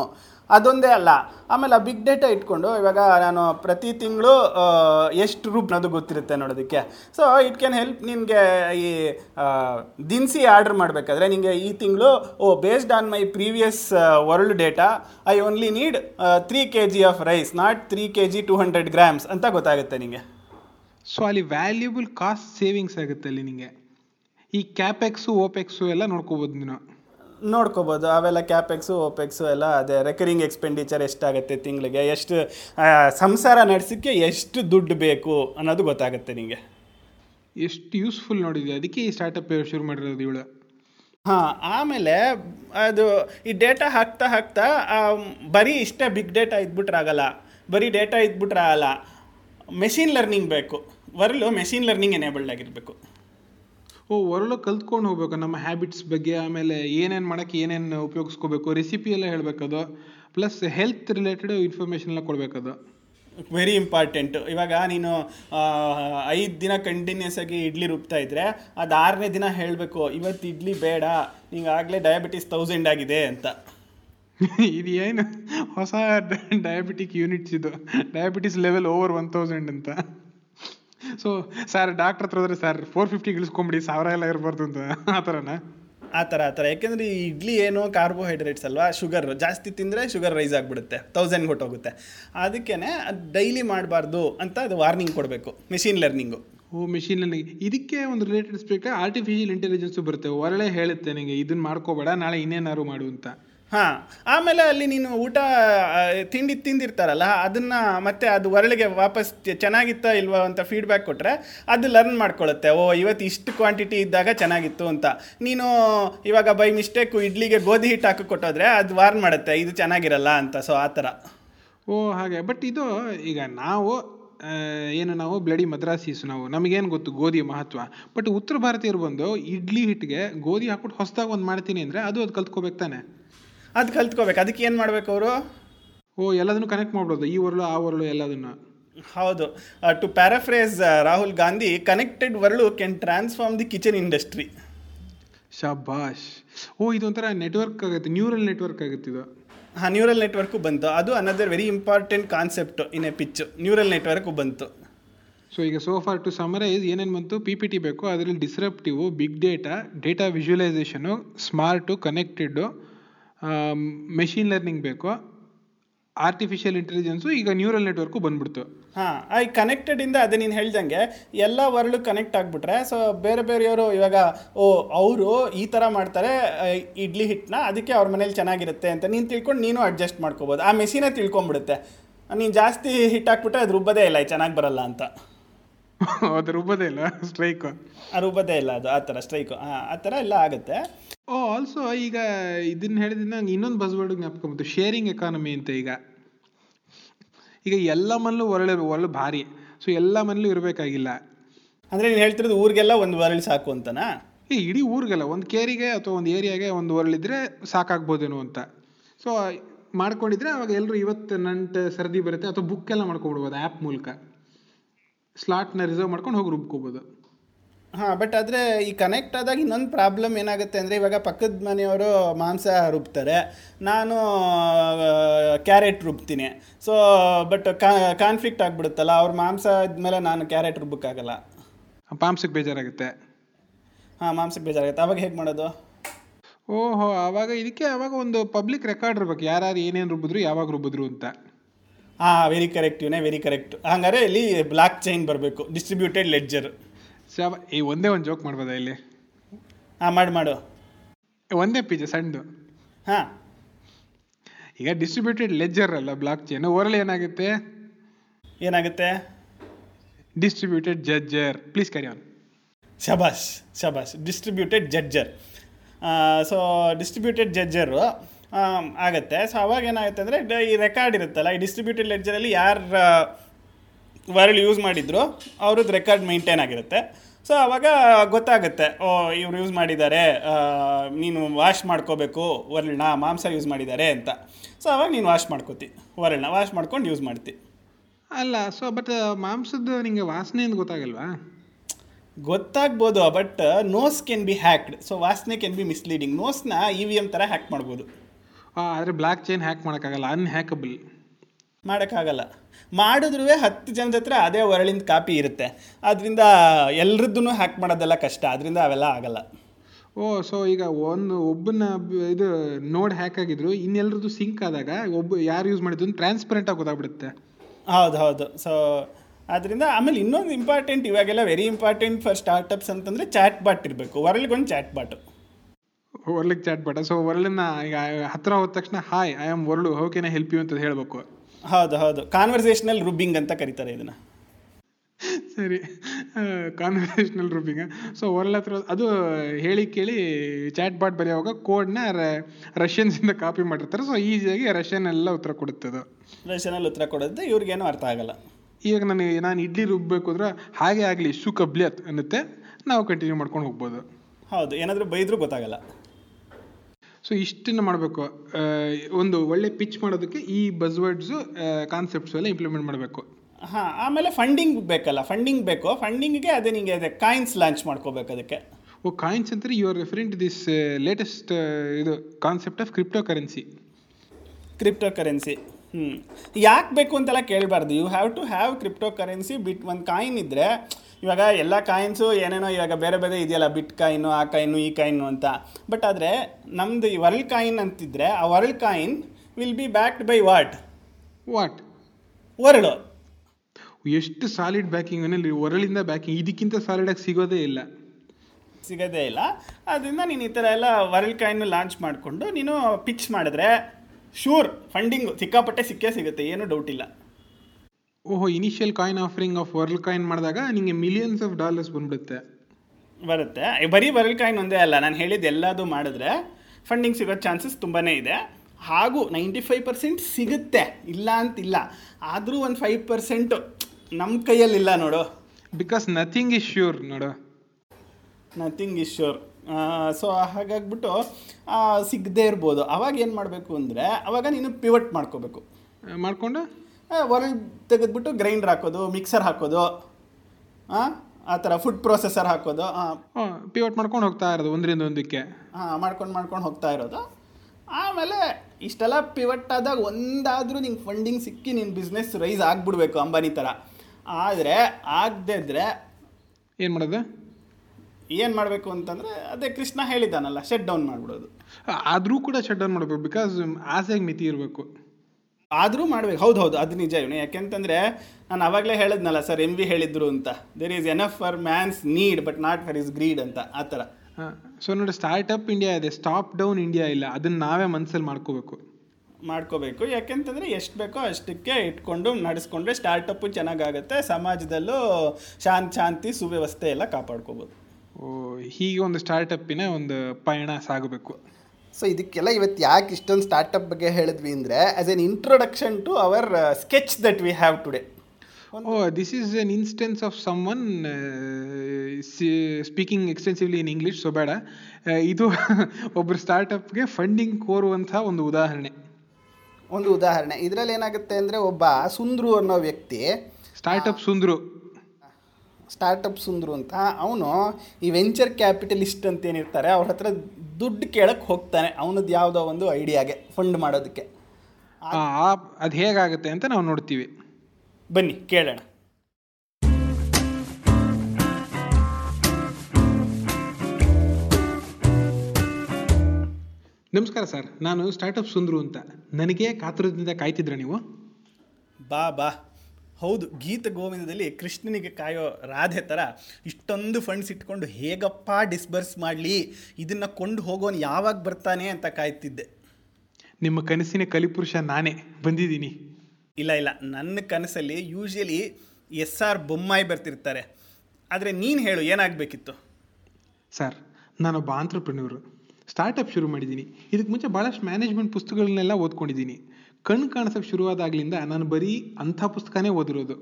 ಅದೊಂದೇ ಅಲ್ಲ. ಆಮೇಲೆ ಆ ಬಿಗ್ ಡೇಟಾ ಇಟ್ಕೊಂಡು ಇವಾಗ ನಾನು ಪ್ರತಿ ತಿಂಗಳು ಎಷ್ಟು ರುಬ್ ಅನ್ನೋದು ಗೊತ್ತಿರುತ್ತೆ ನೋಡೋದಕ್ಕೆ. ಸೊ ಇಟ್ ಕ್ಯಾನ್ ಹೆಲ್ಪ್ ನಿಮಗೆ ಈ ದಿನಸಿ ಆರ್ಡ್ರ್ ಮಾಡಬೇಕಾದ್ರೆ ನಿಮಗೆ ಈ ತಿಂಗಳು, ಓ based on my previous world data I only need three K G of rice not three K G two hundred grams ಅಂತ ಗೊತ್ತಾಗುತ್ತೆ ನಿಮಗೆ ಸೊ ಅಲ್ಲಿ ವ್ಯಾಲ್ಯೂಬಲ್ ಕಾಸ್ಟ್ ಸೇವಿಂಗ್ಸ್ ಆಗುತ್ತೆ ಅಲ್ಲಿ ನಿಮಗೆ ಈ ಕ್ಯಾಪೆಕ್ಸು ಓಪೆಕ್ಸು ಎಲ್ಲ ನೋಡ್ಕೋಬೋದು ನೀನು. ನೋಡ್ಕೋಬೋದು. ಅವೆಲ್ಲ ಕ್ಯಾಪೆಕ್ಸು ಓಪೆಕ್ಸು ಎಲ್ಲ ಅದೇ ರೆಕರಿಂಗ್ ಎಕ್ಸ್ಪೆಂಡಿಚರ್ ಎಷ್ಟಾಗುತ್ತೆ ತಿಂಗಳಿಗೆ? ಎಷ್ಟು ಸಂಸಾರ ನಡೆಸೋಕ್ಕೆ ಎಷ್ಟು ದುಡ್ಡು ಬೇಕು ಅನ್ನೋದು ಗೊತ್ತಾಗುತ್ತೆ ನಿಮಗೆ ಎಷ್ಟು ಯೂಸ್ಫುಲ್ ನೋಡಿದ್ವಿ ಅದಕ್ಕೆ ಈ ಸ್ಟಾರ್ಟಪ್ ಶುರು ಮಾಡಿರೋದು ಇವಳು. ಹಾಂ ಆಮೇಲೆ ಅದು ಈ ಡೇಟಾ ಹಾಕ್ತಾ ಹಾಕ್ತಾ ಬರೀ ಇಷ್ಟೇ ಬಿಗ್ ಡೇಟಾ ಇದ್ಬಿಟ್ರೆ ಆಗಲ್ಲ ಬರೀ ಡೇಟಾ ಇದ್ಬಿಟ್ರೆ ಆಗಲ್ಲ ಮೆಷಿನ್ ಲರ್ನಿಂಗ್ ಬೇಕು. ವರ್ಲು ಮೆಷಿನ್ ಲರ್ನಿಂಗ್ ಎನೇಬಲ್ಡ್ ಆಗಿರಬೇಕು. ಓ ಹೊರಳು ಕಲ್ತ್ಕೊಂಡು ಹೋಗ್ಬೇಕು ನಮ್ಮ ಹ್ಯಾಬಿಟ್ಸ್ ಬಗ್ಗೆ ಆಮೇಲೆ ಏನೇನು ಮಾಡೋಕ್ಕೆ ಏನೇನು ಉಪಯೋಗಿಸ್ಕೋಬೇಕು ರೆಸಿಪಿ ಎಲ್ಲ ಹೇಳಬೇಕದು ಪ್ಲಸ್ ಹೆಲ್ತ್ ರಿಲೇಟೆಡ್ ಇನ್ಫಾರ್ಮೇಷನ್ ಎಲ್ಲ ಕೊಡಬೇಕದು. ವೆರಿ ಇಂಪಾರ್ಟೆಂಟ್ ಇವಾಗ ನೀನು ಐದು ದಿನ ಕಂಟಿನ್ಯೂಸ್ ಆಗಿ ಇಡ್ಲಿ ರುಬ್ತಾ ಇದ್ದರೆ ಅದು ಆರನೇ ದಿನ ಹೇಳಬೇಕು ಇವತ್ತು ಇಡ್ಲಿ ಬೇಡ ನಿಂಗೆ ಆಗಲೇ ಡಯಾಬಿಟಿಸ್ ತೌಸಂಡ್ ಆಗಿದೆ ಅಂತ. ಇದು ಏನು? ಹೊಸ ಡಯಾಬಿಟಿಕ್ ಯೂನಿಟ್ಸ್ ಇದು. Diabetes level over one thousand ಅಂತ. ಸೊ ಸರ್ ಡಾಕ್ಟರ್ ಹತ್ರ ಹೋದ್ರೆ ಸರ್ ಫೋರ್ ಫಿಫ್ಟಿ ಇಳಿಸ್ಕೊಂಬಿಡಿ ಸಾವಿರ ಎಲ್ಲ ಇರಬಾರ್ದು ಅಂತ. ಆ ಥರನಾ ಆ ಥರ ಆ ಥರ ಯಾಕೆಂದರೆ ಈ ಇಡ್ಲಿ ಏನು ಕಾರ್ಬೋಹೈಡ್ರೇಟ್ಸ್ ಅಲ್ವಾ? ಶುಗರ್ ಜಾಸ್ತಿ ತಿಂದರೆ ಶುಗರ್ ರೈಸ್ ಆಗಿಬಿಡುತ್ತೆ. ತೌಸಂಡ್ ಹೊಟ್ಟೋಗುತ್ತೆ. ಅದಕ್ಕೇ ಅದು ಡೈಲಿ ಮಾಡಬಾರ್ದು ಅಂತ ಅದು ವಾರ್ನಿಂಗ್ ಕೊಡಬೇಕು. Machine learning oh machine learning ಇದಕ್ಕೆ ಒಂದು ರಿಲೇಟೆಡ್ ಸ್ಪೀಕರ್ ಆರ್ಟಿಫಿಷಿಯಲ್ ಇಂಟೆಲಿಜೆನ್ಸು ಬರುತ್ತೆ. ಒಳ್ಳೆ ಹೇಳುತ್ತೆ ನಿಮಗೆ ಇದನ್ನ ಮಾಡ್ಕೋಬೇಡ ನಾಳೆ ಇನ್ನೇನಾದ್ರು ಮಾಡು ಅಂತ. ಹಾಂ, ಆಮೇಲೆ ಅಲ್ಲಿ ನೀನು ಊಟ ತಿಂಡಿ ತಿಂದಿರ್ತಾರಲ್ಲ, ಅದನ್ನು ಮತ್ತೆ ಅದು ಒರಳಿಗೆ ವಾಪಸ್ ಚೆನ್ನಾಗಿತ್ತ ಇಲ್ವಾ ಅಂತ ಫೀಡ್ಬ್ಯಾಕ್ ಕೊಟ್ಟರೆ ಅದು ಲರ್ನ್ ಮಾಡ್ಕೊಳ್ಳುತ್ತೆ ಓ, ಇವತ್ತು ಇಷ್ಟು ಕ್ವಾಂಟಿಟಿ ಇದ್ದಾಗ ಚೆನ್ನಾಗಿತ್ತು ಅಂತ. ನೀನು ಇವಾಗ ಬೈ ಮಿಸ್ಟೇಕು ಇಡ್ಲಿಗೆ ಗೋಧಿ ಹಿಟ್ಟು ಹಾಕಿ ಕೊಟ್ಟೋದ್ರೆ ಅದು ವಾರ್ನ್ ಮಾಡುತ್ತೆ, ಇದು ಚೆನ್ನಾಗಿರಲ್ಲ ಅಂತ. ಸೊ ಆ ಥರ. ಓ, ಹಾಗೆ. ಬಟ್ ಇದು ಈಗ ನಾವು ಏನು ನಾವು ಬ್ಲಡಿ ಮದ್ರಾಸೀಸ್ ನಾವು, ನಮಗೇನು ಗೊತ್ತು ಗೋಧಿ ಮಹತ್ವ? ಬಟ್ ಉತ್ತರ ಭಾರತೀಯರು ಬಂದು ಇಡ್ಲಿ ಹಿಟ್ಟಿಗೆ ಗೋಧಿ ಹಾಕ್ಬಿಟ್ಟು ಹೊಸದಾಗಿ ಒಂದು ಮಾಡ್ತೀನಿ ಅಂದರೆ ಅದು ಅದು ಕಲ್ತ್ಕೋಬೇಕು ತಾನೆ? ಅದು ಕಲ್ತ್ಕೋಬೇಕು. ಅದಕ್ಕೆ ಏನು ಮಾಡ್ಬೇಕು ಅವರು? ಓ ಎಲ್ಲದನ್ನು ಕನೆಕ್ಟ್ ಮಾಡ್ಬೋದು ಈ ವರ್ಳು ಆ ವರ್ಳು ಎಲ್ಲದನ್ನು. ಹೌದು. To paraphrase Rahul Gandhi connected world can transform the kitchen industry ಶಬಾಷ್. ಓ ಇದೊಂಥರ ನೆಟ್ವರ್ಕ್ ಆಗುತ್ತೆ ನ್ಯೂರಲ್ ನೆಟ್ವರ್ಕ್ ಆಗುತ್ತೆ ಇದು. ಹಾಂ ನ್ಯೂರಲ್ ನೆಟ್ವರ್ಕು ಬಂತು. ಅದು another very important concept in a pitch neural network ಬಂತು. ಸೊ ಈಗ ಸೋ ಫಾರ್ ಟು ಸಮರೈಸ್ ಏನೇನು ಬಂತು? ಪಿ ಪಿ ಟಿ ಬೇಕು. ಅದರಲ್ಲಿ disruptive big data data visualisation smart connected machine learning ಬೇಕು ಆರ್ಟಿಫಿಷಿಯಲ್ ಇಂಟೆಲಿಜೆನ್ಸು ಈಗ ನ್ಯೂರಲ್ ನೆಟ್ವರ್ಕು ಬಂದ್ಬಿಡ್ತು. ಹಾಂ ಈ ಕನೆಕ್ಟೆಡಿಂದ ಅದೇ ನೀನು ಹೇಳ್ದಂಗೆ, ಎಲ್ಲ ವರ್ಲ್ಡ್ ಕನೆಕ್ಟ್ ಆಗಿಬಿಟ್ರೆ ಸೊ ಬೇರೆ ಬೇರೆಯವರು ಇವಾಗ, ಓ, ಅವರು ಈ ಥರ ಮಾಡ್ತಾರೆ ಇಡ್ಲಿ ಹಿಟ್ಟನ್ನ ಅದಕ್ಕೆ ಅವ್ರ ಮನೇಲಿ ಚೆನ್ನಾಗಿರುತ್ತೆ ಅಂತ ನೀನು ತಿಳ್ಕೊಂಡು ನೀನು ಅಡ್ಜಸ್ಟ್ ಮಾಡ್ಕೋಬೋದು. ಆ ಮೆಷಿನೇ ತಿಳ್ಕೊಂಬಿಡುತ್ತೆ. ನೀನು ಜಾಸ್ತಿ ಹಿಟ್ ಹಾಕ್ಬಿಟ್ರೆ ಅದು ರುಬ್ಬದೇ ಇಲ್ಲ ಚೆನ್ನಾಗಿ ಬರಲ್ಲ ಅಂತ. ಅದು ರುಬ್ಬದೇ ಇಲ್ಲ ಸ್ಟ್ರೈಕ್ ರುಬ್ಬದೇ ಇಲ್ಲ ಅದು ಆ ಥರ ಸ್ಟ್ರೈಕ್ ಆ ಥರ ಎಲ್ಲ ಆಗುತ್ತೆ. ಓ ಆಲ್ಸೋ ಈಗ ಇದನ್ನ ಹೇಳಿದ್ರೆ ನಂಗೆ ಇನ್ನೊಂದು ಬಸ್ವರ್ಡ್ ಜ್ಞಾಪಕ ಬಂತು ಶೇರಿಂಗ್ ಎಕಾನಮಿ ಅಂತ ಈಗ. ಈಗ ಎಲ್ಲ ಮನಲ್ಲೂ ಒರಳೆ ಒರಳು ಭಾರಿ. ಸೊ ಎಲ್ಲ ಮನೇಲೂ ಇರಬೇಕಾಗಿಲ್ಲ. ಅಂದ್ರೆ ನೀನು ಹೇಳ್ತಿರೋದು ಊರಿಗೆಲ್ಲ ಒಂದು ವರ್ಲ್ಡ್ ಸಾಕು ಅಂತನಾ? ಈ ಇಡೀ ಊರಿಗೆಲ್ಲ ಒಂದು ಕೇರಿಗೆ ಅಥವಾ ಒಂದು ಏರಿಯಾಗೆ ಒಂದು ಒರಳಿದ್ರೆ ಸಾಕಾಗ್ಬೋದೇನೋ ಅಂತ. ಸೊ ಮಾಡ್ಕೊಂಡಿದ್ರೆ ಅವಾಗ ಎಲ್ಲರೂ ಇವತ್ತು ನಂಟು ಸರದಿ ಬರುತ್ತೆ ಅಥವಾ ಬುಕ್ ಎಲ್ಲ ಮಾಡ್ಕೊಬಿಡ್ಬೋದು ಆ್ಯಪ್ ಮೂಲಕ. ಸ್ಲಾಟ್ನ ರಿಸರ್ವ್ ಮಾಡ್ಕೊಂಡು ಹೋಗಿ ರುಬ್ಕೋಬೋದು ಹಾಂ ಬಟ್ ಆದರೆ ಈ ಕನೆಕ್ಟ್ ಆದಾಗ ಇನ್ನೊಂದು ಪ್ರಾಬ್ಲಮ್ ಏನಾಗುತ್ತೆ ಅಂದರೆ ಇವಾಗ ಪಕ್ಕದ ಮನೆಯವರು ಮಾಂಸ ರುಬ್ತಾರೆ. ನಾನು ಕ್ಯಾರೆಟ್ ರುಬ್ತೀನಿ. ಸೊ ಬಟ್ ಕಾನ್ಫ್ಲಿಕ್ಟ್ ಆಗಿಬಿಡುತ್ತಲ್ಲ ಅವ್ರ ಮಾಂಸ ಆದಮೇಲೆ ನಾನು ಕ್ಯಾರೆಟ್ ರುಬ್ಬಕ್ಕಾಗಲ್ಲ ಪಾಂಸಕ್ಕೆ ಬೇಜಾರಾಗುತ್ತೆ. ಹಾಂ ಮಾಂಸಕ್ಕೆ ಬೇಜಾರಾಗುತ್ತೆ. ಅವಾಗ ಹೇಗೆ ಮಾಡೋದು? ಓಹೋ ಆವಾಗ ಇದಕ್ಕೆ ಆವಾಗ ಒಂದು ಪಬ್ಲಿಕ್ ರೆಕಾರ್ಡ್ ಇರ್ಬೇಕು. ಯಾರ್ಯಾರು ಏನೇನು ರುಬ್ಬಿದ್ರು ಯಾವಾಗ ರುಬ್ಬಿದ್ರು ಅಂತ. ಹಾಂ ವೆರಿ ಕರೆಕ್ಟ್ ಇವನೇ ವೆರಿ ಕರೆಕ್ಟ್ ಹಂಗಾರೆ ಇಲ್ಲಿ ಬ್ಲಾಕ್ ಚೈನ್ ಬರಬೇಕು ಡಿಸ್ಟ್ರಿಬ್ಯೂಟೆಡ್ ಲೆಡ್ಜರ್ ಶಾಬ ಈ ಒಂದೇ ಒಂದು ಜೋಕ್ ಮಾಡ್ಬೋದಾ ಇಲ್ಲಿ? ಹಾಂ ಮಾಡಿ ಮಾಡು. ಒಂದೇ ಪಿಜ ಸಣ್ಣದು. ಹಾಂ. ಈಗ ಡಿಸ್ಟ್ರಿಬ್ಯೂಟೆಡ್ ಲೆಡ್ಜರ್ ಅಲ್ಲ ಬ್ಲಾಕ್ ಚೈನ್ ಓರಲ್ ಏನಾಗುತ್ತೆ? ಏನಾಗುತ್ತೆ? Distributed ledger please carry on ಶಬಾಷ್ ಶಬಾಷ್. Distributed ledger so distributed ledger ಆಗುತ್ತೆ. ಸೊ ಅವಾಗ ಏನಾಗುತ್ತೆ ಅಂದರೆ ಈ ರೆಕಾರ್ಡ್ ಇರುತ್ತಲ್ಲ ಈ ಡಿಸ್ಟ್ರಿಬ್ಯೂಟೆಡ್ ಲೆಡ್ಜರಲ್ಲಿ ಯಾರು ವರ್ಲ್ಡ್ ಯೂಸ್ ಮಾಡಿದ್ರು ಅವ್ರದ್ದು ರೆಕಾರ್ಡ್ ಮೇಂಟೈನ್ ಆಗಿರುತ್ತೆ. ಸೊ ಅವಾಗ ಗೊತ್ತಾಗುತ್ತೆ ಓ ಇವ್ರು ಯೂಸ್ ಮಾಡಿದ್ದಾರೆ ನೀನು ವಾಶ್ ಮಾಡ್ಕೋಬೇಕು ವರ್ಲ್ಡ್ನ ಮಾಂಸ ಯೂಸ್ ಮಾಡಿದ್ದಾರೆ ಅಂತ. ಸೊ ಅವಾಗ ನೀನು ವಾಶ್ ಮಾಡ್ಕೋತಿ ವರ್ಲ್ಡ್ನ ವಾಶ್ ಮಾಡ್ಕೊಂಡು ಯೂಸ್ ಮಾಡ್ತಿ. ಅಲ್ಲ ಸೊ ಬಟ್ ಮಾಂಸದ್ದು ವಾಸನೆ ವಾಸನೆಯಿಂದ ಗೊತ್ತಾಗಲ್ವಾ? ಗೊತ್ತಾಗ್ಬೋದು but nose can be hacked so ವಾಸನೆ ಕೆನ್ ಬಿ ಮಿಸ್ಲೀಡಿಂಗ್ ನೋಸ್ನ ಇ ವಿ ಎಂ ಥರ ಹ್ಯಾಕ್ ಮಾಡ್ಬೋದು. ಆದ್ರೆ ಬ್ಲ್ಯಾಕ್ ಚೈನ್ ಹ್ಯಾಕ್ ಮಾಡೋಕ್ಕಾಗಲ್ಲ ಅನ್ಹ್ಯಾಕಬಲ್ ಮಾಡೋಕ್ಕಾಗಲ್ಲ. ಮಾಡಿದ್ರೂ ಹತ್ತು ಜನದ ಹತ್ರ ಅದೇ ಒರಳಿಂದ ಕಾಪಿ ಇರುತ್ತೆ. ಅದರಿಂದ ಎಲ್ರದ್ದೂ ಹ್ಯಾಕ್ ಮಾಡೋದೆಲ್ಲ ಕಷ್ಟ ಅದರಿಂದ ಅವೆಲ್ಲ ಆಗಲ್ಲ. ಓ ಸೊ ಈಗ ಒಂದು ಒಬ್ಬನ ಇದು ನೋಡ್ ಹ್ಯಾಕ್ ಆಗಿದ್ರು ಇನ್ನೆಲ್ಲರದ್ದು ಸಿಂಕ್ ಆದಾಗ ಒಬ್ಬ ಯಾರು ಯೂಸ್ ಮಾಡಿದ್ರು ಟ್ರಾನ್ಸ್ಪರೆಂಟ್ ಆಗಿ ಗೊತ್ತಾಗ್ಬಿಡುತ್ತೆ. ಹೌದು ಹೌದು. ಸೊ ಅದರಿಂದ ಆಮೇಲೆ ಇನ್ನೊಂದು ಇಂಪಾರ್ಟೆಂಟ್ ಇವಾಗೆಲ್ಲ ವೆರಿ ಇಂಪಾರ್ಟೆಂಟ್ ಫಾರ್ ಸ್ಟಾರ್ಟಪ್ಸ್ ಅಂತಂದರೆ ಚಾಟ್ ಬಾಟ್ ಇರಬೇಕು. ಒರಳಿಗೊಂದು ಚಾಟ್ ಬಾಟು ವರ್ಲಿಗೆ ಚಾಟ್ ಬಟ ಸೊ ವರ್ಲ್ಡನ್ನ ಈಗ ಹತ್ರ ಹೋದ ತಕ್ಷಣ hi I am world how can I help you ಅಂತ ಹೇಳಬೇಕು. ಹೌದು ಹೌದು. ಕಾನ್ವರ್ಸೇಷನಲ್ ರುಬ್ಬಿಂಗ್ ಅಂತ ಕರೀತಾರೆ ಇದನ್ನು. ಸರಿ. ಕಾನ್ವರ್ಸೇಷನಲ್ ರೂಪಿಂಗ್ ಸೊ ವರ್ಲ್ ಹತ್ರ ಅದು ಹೇಳಿ ಕೇಳಿ ಚಾಟ್ ಬಾಟ್ ಬರೆಯುವಾಗ ಕೋಡ್ನ ರಷ್ಯನ್ಸಿಂದ ಕಾಪಿ ಮಾಡಿರ್ತಾರೆ. ಸೊ ಈಸಿಯಾಗಿ ರಷ್ಯನ್ ಎಲ್ಲ ಉತ್ತರ ಕೊಡುತ್ತೆ ಅದು. ರಶನಲ್ಲಿ ಉತ್ತರ ಕೊಡೋದು ಇವ್ರಿಗೇನು ಅರ್ಥ ಆಗಲ್ಲ. ಈಗ ನನಗೆ ನಾನು ಇಡ್ಲಿ ರುಬ್ಬಬೇಕು ಅಂದ್ರೆ ಹಾಗೆ ಆಗಲಿ ಶು ಕಬ್ಲಿಯತ್ ಅನ್ನುತ್ತೆ. ನಾವು ಕಂಟಿನ್ಯೂ ಮಾಡ್ಕೊಂಡು ಹೋಗ್ಬೋದು. ಹೌದು. ಏನಾದರೂ ಬೈದರೂ ಗೊತ್ತಾಗಲ್ಲ. ಸೊ ಇಷ್ಟನ್ನು ಮಾಡಬೇಕು. ಒಂದು ಒಳ್ಳೆ ಪಿಚ್ ಮಾಡೋದಕ್ಕೆ ಈ ಬಸ್ವರ್ಡ್ಸು ಕಾನ್ಸೆಪ್ಟ್ಸ್ ಎಲ್ಲ ಇಂಪ್ಲಿಮೆಂಟ್ ಮಾಡಬೇಕು. ಹಾಂ ಆಮೇಲೆ ಫಂಡಿಂಗ್ ಬೇಕಲ್ಲ ಫಂಡಿಂಗ್ ಬೇಕು. ಫಂಡಿಂಗಿಗೆ ಅದೇ ನಿಮಗೆ ಅದೇ ಕಾಯಿನ್ಸ್ ಲಾಂಚ್ ಮಾಡ್ಕೋಬೇಕು ಅದಕ್ಕೆ. ಓ ಕಾಯಿನ್ಸ್ ಅಂತಾರೆ you are referring to this latest ಇದು concept of cryptocurrency cryptocurrency ಹ್ಞೂ ಯಾಕೆ ಬೇಕು ಅಂತೆಲ್ಲ ಕೇಳಬಾರ್ದು. You have to have cryptocurrency bit ಒಂದು ಕಾಯಿನ್ ಇದ್ದರೆ ಇವಾಗ ಎಲ್ಲ ಕಾಯಿನ್ಸು ಏನೇನೋ ಇವಾಗ ಬೇರೆ ಬೇರೆ ಇದೆಯಲ್ಲ ಬಿಟ್ ಕಾಯಿನು ಆ ಕಾಯಿನು ಈ ಕಾಯಿನು ಅಂತ. ಬಟ್ ಆದರೆ ನಮ್ಮದು ಈ ವರ್ಲ್ಡ್ ಕಾಯಿನ್ ಅಂತಿದ್ರೆ ಆ world coin will be backed by what what world ಎಷ್ಟು ಸಾಲಿಡ್ ಬ್ಯಾಕಿಂಗ್ ಅಲ್ಲಿ ಒರಳಿಂದ ಬ್ಯಾಕಿಂಗ್ ಇದಕ್ಕಿಂತ ಸಾಲಿಡ್ ಆಗಿ ಸಿಗೋದೇ ಇಲ್ಲ. ಸಿಗೋದೇ ಇಲ್ಲ. ಅದರಿಂದ ನೀನು ಈ ಥರ ಎಲ್ಲ ವರ್ಲ್ಡ್ ಕಾಯಿನ್ ಲಾಂಚ್ ಮಾಡಿಕೊಂಡು ನೀನು ಪಿಚ್ ಮಾಡಿದ್ರೆ ಶೂರ್ ಫಂಡಿಂಗು ಸಿಕ್ಕಾಪಟ್ಟೆ ಸಿಕ್ಕೇ ಸಿಗುತ್ತೆ ಏನೂ ಡೌಟ್ ಇಲ್ಲ. ಓಹೋ initial coin offering of world coin ಮಾಡಿದಾಗ ನಿಮಗೆ ಮಿಲಿಯನ್ಸ್ ಆಫ್ ಡಾಲರ್ಸ್ ಬಂದ್ಬಿಡುತ್ತೆ. ಬರುತ್ತೆ. ಬರೀ ವರ್ಲ್ಡ್ ಕಾಯಿನ್ ಒಂದೇ ಅಲ್ಲ ನಾನು ಹೇಳಿದ್ದು ಎಲ್ಲದೂ ಮಾಡಿದ್ರೆ ಫಂಡಿಂಗ್ ಸಿಗೋ ಚಾನ್ಸಸ್ ತುಂಬಾ ಇದೆ. ಹಾಗೂ ನೈಂಟಿ ಫೈವ್ ಪರ್ಸೆಂಟ್ ಸಿಗುತ್ತೆ ಇಲ್ಲ ಅಂತಿಲ್ಲ. ಆದರೂ ಒಂದು ಫೈವ್ ಪರ್ಸೆಂಟು ನಮ್ಮ ಕೈಯಲ್ಲಿಲ್ಲ ನೋಡು. ಬಿಕಾಸ್ ನಥಿಂಗ್ ಇಸ್ ಶ್ಯೂರ್ ನೋಡು. ನಥಿಂಗ್ ಇಸ್ ಶ್ಯೂರ್ ಸೊ ಹಾಗಾಗ್ಬಿಟ್ಟು ಸಿಗದೇ ಇರ್ಬೋದು. ಅವಾಗ ಏನು ಮಾಡಬೇಕು ಅಂದರೆ ಅವಾಗ ನೀನು ಪಿವಟ್ ಮಾಡ್ಕೋಬೇಕು. ಮಾಡ್ಕೊಂಡು? ವರ್ಲ್ಡ್ ತೆಗೆದ್ಬಿಟ್ಟು ಗ್ರೈಂಡರ್ ಹಾಕೋದು ಮಿಕ್ಸರ್ ಹಾಕೋದು ಆ, ಆ ಥರ ಫುಡ್ ಪ್ರೊಸೆಸರ್ ಹಾಕೋದು ಪಿವಟ್ ಮಾಡ್ಕೊಂಡು ಹೋಗ್ತಾ ಇರೋದು ಒಂದರಿಂದ ಒಂದಕ್ಕೆ. ಹಾಂ ಮಾಡ್ಕೊಂಡು ಮಾಡ್ಕೊಂಡು ಹೋಗ್ತಾ ಇರೋದು. ಆಮೇಲೆ ಇಷ್ಟೆಲ್ಲ ಪಿವಟ್ ಆದಾಗ ಒಂದಾದರೂ ನಿಂಗೆ ಫಂಡಿಂಗ್ ಸಿಕ್ಕಿ ನಿನ್ನ ಬಿಸ್ನೆಸ್ ರೈಸ್ ಆಗಿಬಿಡ್ಬೇಕು ಅಂಬಾನಿ ಥರ. ಆದರೆ ಆಗದೇ ಇದ್ದರೆ ಏನು ಮಾಡೋದು? ಏನು ಮಾಡಬೇಕು ಅಂತಂದರೆ ಅದೇ ಕೃಷ್ಣ ಹೇಳಿದ್ದಾನಲ್ಲ ಶಟ್ ಡೌನ್ ಮಾಡಿಬಿಡೋದು. ಆದರೂ ಕೂಡ ಶಟ್ ಡೌನ್ ಮಾಡಬೇಕು ಬಿಕಾಸ್ ಆಸೆಗೆ ಮಿತಿ ಇರಬೇಕು. ಆದರೂ ಮಾಡ್ಬೇಕು. ಹೌದು ಹೌದು ಅದು ನಿಜ ಇವನು. ಯಾಕೆಂತಂದರೆ ನಾನು ಆವಾಗಲೇ ಹೇಳಿದ್ನಲ್ಲ ಸರ್ ಎಂ ವಿ ಹೇಳಿದ್ರು ಅಂತ. There is enough for man's need but not for his greed ಅಂತ ಆ ಥರ. ಸೊ ನೋಡಿ ಸ್ಟಾರ್ಟಪ್ ಇಂಡಿಯಾ ಇದೆ. ಸ್ಟಾಪ್ ಡೌನ್ ಇಂಡಿಯಾ ಇಲ್ಲ. ಅದನ್ನ ನಾವೇ ಮನಸ್ಸಲ್ಲಿ ಮಾಡ್ಕೋಬೇಕು. ಮಾಡ್ಕೋಬೇಕು. ಯಾಕೆಂತಂದರೆ ಎಷ್ಟು ಬೇಕೋ ಅಷ್ಟಕ್ಕೆ ಇಟ್ಕೊಂಡು ನಡೆಸ್ಕೊಂಡ್ರೆ ಸ್ಟಾರ್ಟಪ್ಪು ಚೆನ್ನಾಗಾಗುತ್ತೆ. ಸಮಾಜದಲ್ಲೂ ಶಾಂತಿ ಶಾಂತಿ ಸುವ್ಯವಸ್ಥೆ ಎಲ್ಲ ಕಾಪಾಡ್ಕೋಬೋದು. ಓ ಹೀಗೆ ಒಂದು ಸ್ಟಾರ್ಟಪ್ಪಿನ ಒಂದು ಪಯಣ ಸಾಗಬೇಕು. ಸೊ ಇದಕ್ಕೆಲ್ಲ ಇವತ್ತು ಯಾಕೆ ಇಷ್ಟೊಂದು ಸ್ಟಾರ್ಟಪ್ ಬಗ್ಗೆ ಹೇಳಿದ್ವಿ ಅಂದರೆ as an introduction to our sketch that we have today oh this is an instance of someone speaking extensively in English so ಬೇಡ. ಆ, ಇದು ಒಬ್ಬರು ಸ್ಟಾರ್ಟಪ್ಗೆ ಫಂಡಿಂಗ್ ಕೋರುವಂಥ ಒಂದು ಉದಾಹರಣೆ. ಒಂದು ಉದಾಹರಣೆ. ಇದರಲ್ಲಿ ಏನಾಗುತ್ತೆ ಅಂದರೆ ಒಬ್ಬ ಸುಂದ್ರು ಅನ್ನೋ ವ್ಯಕ್ತಿ ಸ್ಟಾರ್ಟಪ್ ಸುಂದ್ರು. ಸ್ಟಾರ್ಟಪ್ ಸುಂದ್ರು ಅಂತ. ಅವನು ಈ ವೆಂಚರ್ ಕ್ಯಾಪಿಟಲಿಸ್ಟ್ ಅಂತ ಏನಿರ್ತಾರೆ ಅವ್ರ ಹತ್ರ ದುಡ್ಡು ಕೇಳಕ್ಕೆ ಹೋಗ್ತಾನೆ. ಅವನದ್ದು ಯಾವುದೋ ಒಂದು ಐಡಿಯಾಗೆ ಫಂಡ್ ಮಾಡೋದಕ್ಕೆ. ಅದು ಹೇಗಾಗುತ್ತೆ ಅಂತ ನಾವು ನೋಡ್ತೀವಿ. ಬನ್ನಿ ಕೇಳೋಣ. ನಮಸ್ಕಾರ ಸರ್. ನಾನು ಸ್ಟಾರ್ಟಪ್ ಸುಂದ್ರು ಅಂತ. ನನಗೆ ಕಾತುರದಿಂದ ಕಾಯ್ತಿದ್ರ ನೀವು? ಬಾ ಬಾ. ಹೌದು ಗೀತ ಗೋವಿಂದದಲ್ಲಿ ಕೃಷ್ಣನಿಗೆ ಕಾಯೋ ರಾಧೆ ಥರ ಇಷ್ಟೊಂದು ಫಂಡ್ಸ್ ಇಟ್ಕೊಂಡು ಹೇಗಪ್ಪ ಡಿಸ್ಬರ್ಸ್ ಮಾಡಲಿ? ಇದನ್ನು ಕೊಂಡು ಹೋಗೋನು ಯಾವಾಗ ಬರ್ತಾನೆ ಅಂತ ಕಾಯ್ತಿದ್ದೆ. ನಿಮ್ಮ ಕನಸಿನ ಕಲಿಪುರುಷ ನಾನೇ ಬಂದಿದ್ದೀನಿ. ಇಲ್ಲ ಇಲ್ಲ ನನ್ನ ಕನಸಲ್ಲಿ ಯೂಶ್ವಲಿ ಎಸ್ ಆರ್ ಬೊಮ್ಮಾಯಿ ಬರ್ತಿರ್ತಾರೆ. ಆದರೆ ನೀನು ಹೇಳು ಏನಾಗಬೇಕಿತ್ತು? ಸರ್ ನಾನೊಬ್ಬ ಆಂಟ್ರಪ್ರನ್ಯೂರು ಸ್ಟಾರ್ಟಪ್ ಶುರು ಮಾಡಿದ್ದೀನಿ. ಇದಕ್ಕೆ ಮುಂಚೆ ಭಾಳಷ್ಟು ಮ್ಯಾನೇಜ್ಮೆಂಟ್ ಪುಸ್ತಕಗಳನ್ನೆಲ್ಲ ಓದ್ಕೊಂಡಿದ್ದೀನಿ. ಕಣ್ಣು ಕಾಣಿಸೋಕೆ ಶುರುವಾದಾಗ್ಲಿಂದ ನಾನು ಬರೀ ಅಂಥ ಪುಸ್ತಕನೇ ಓದಿರೋದು.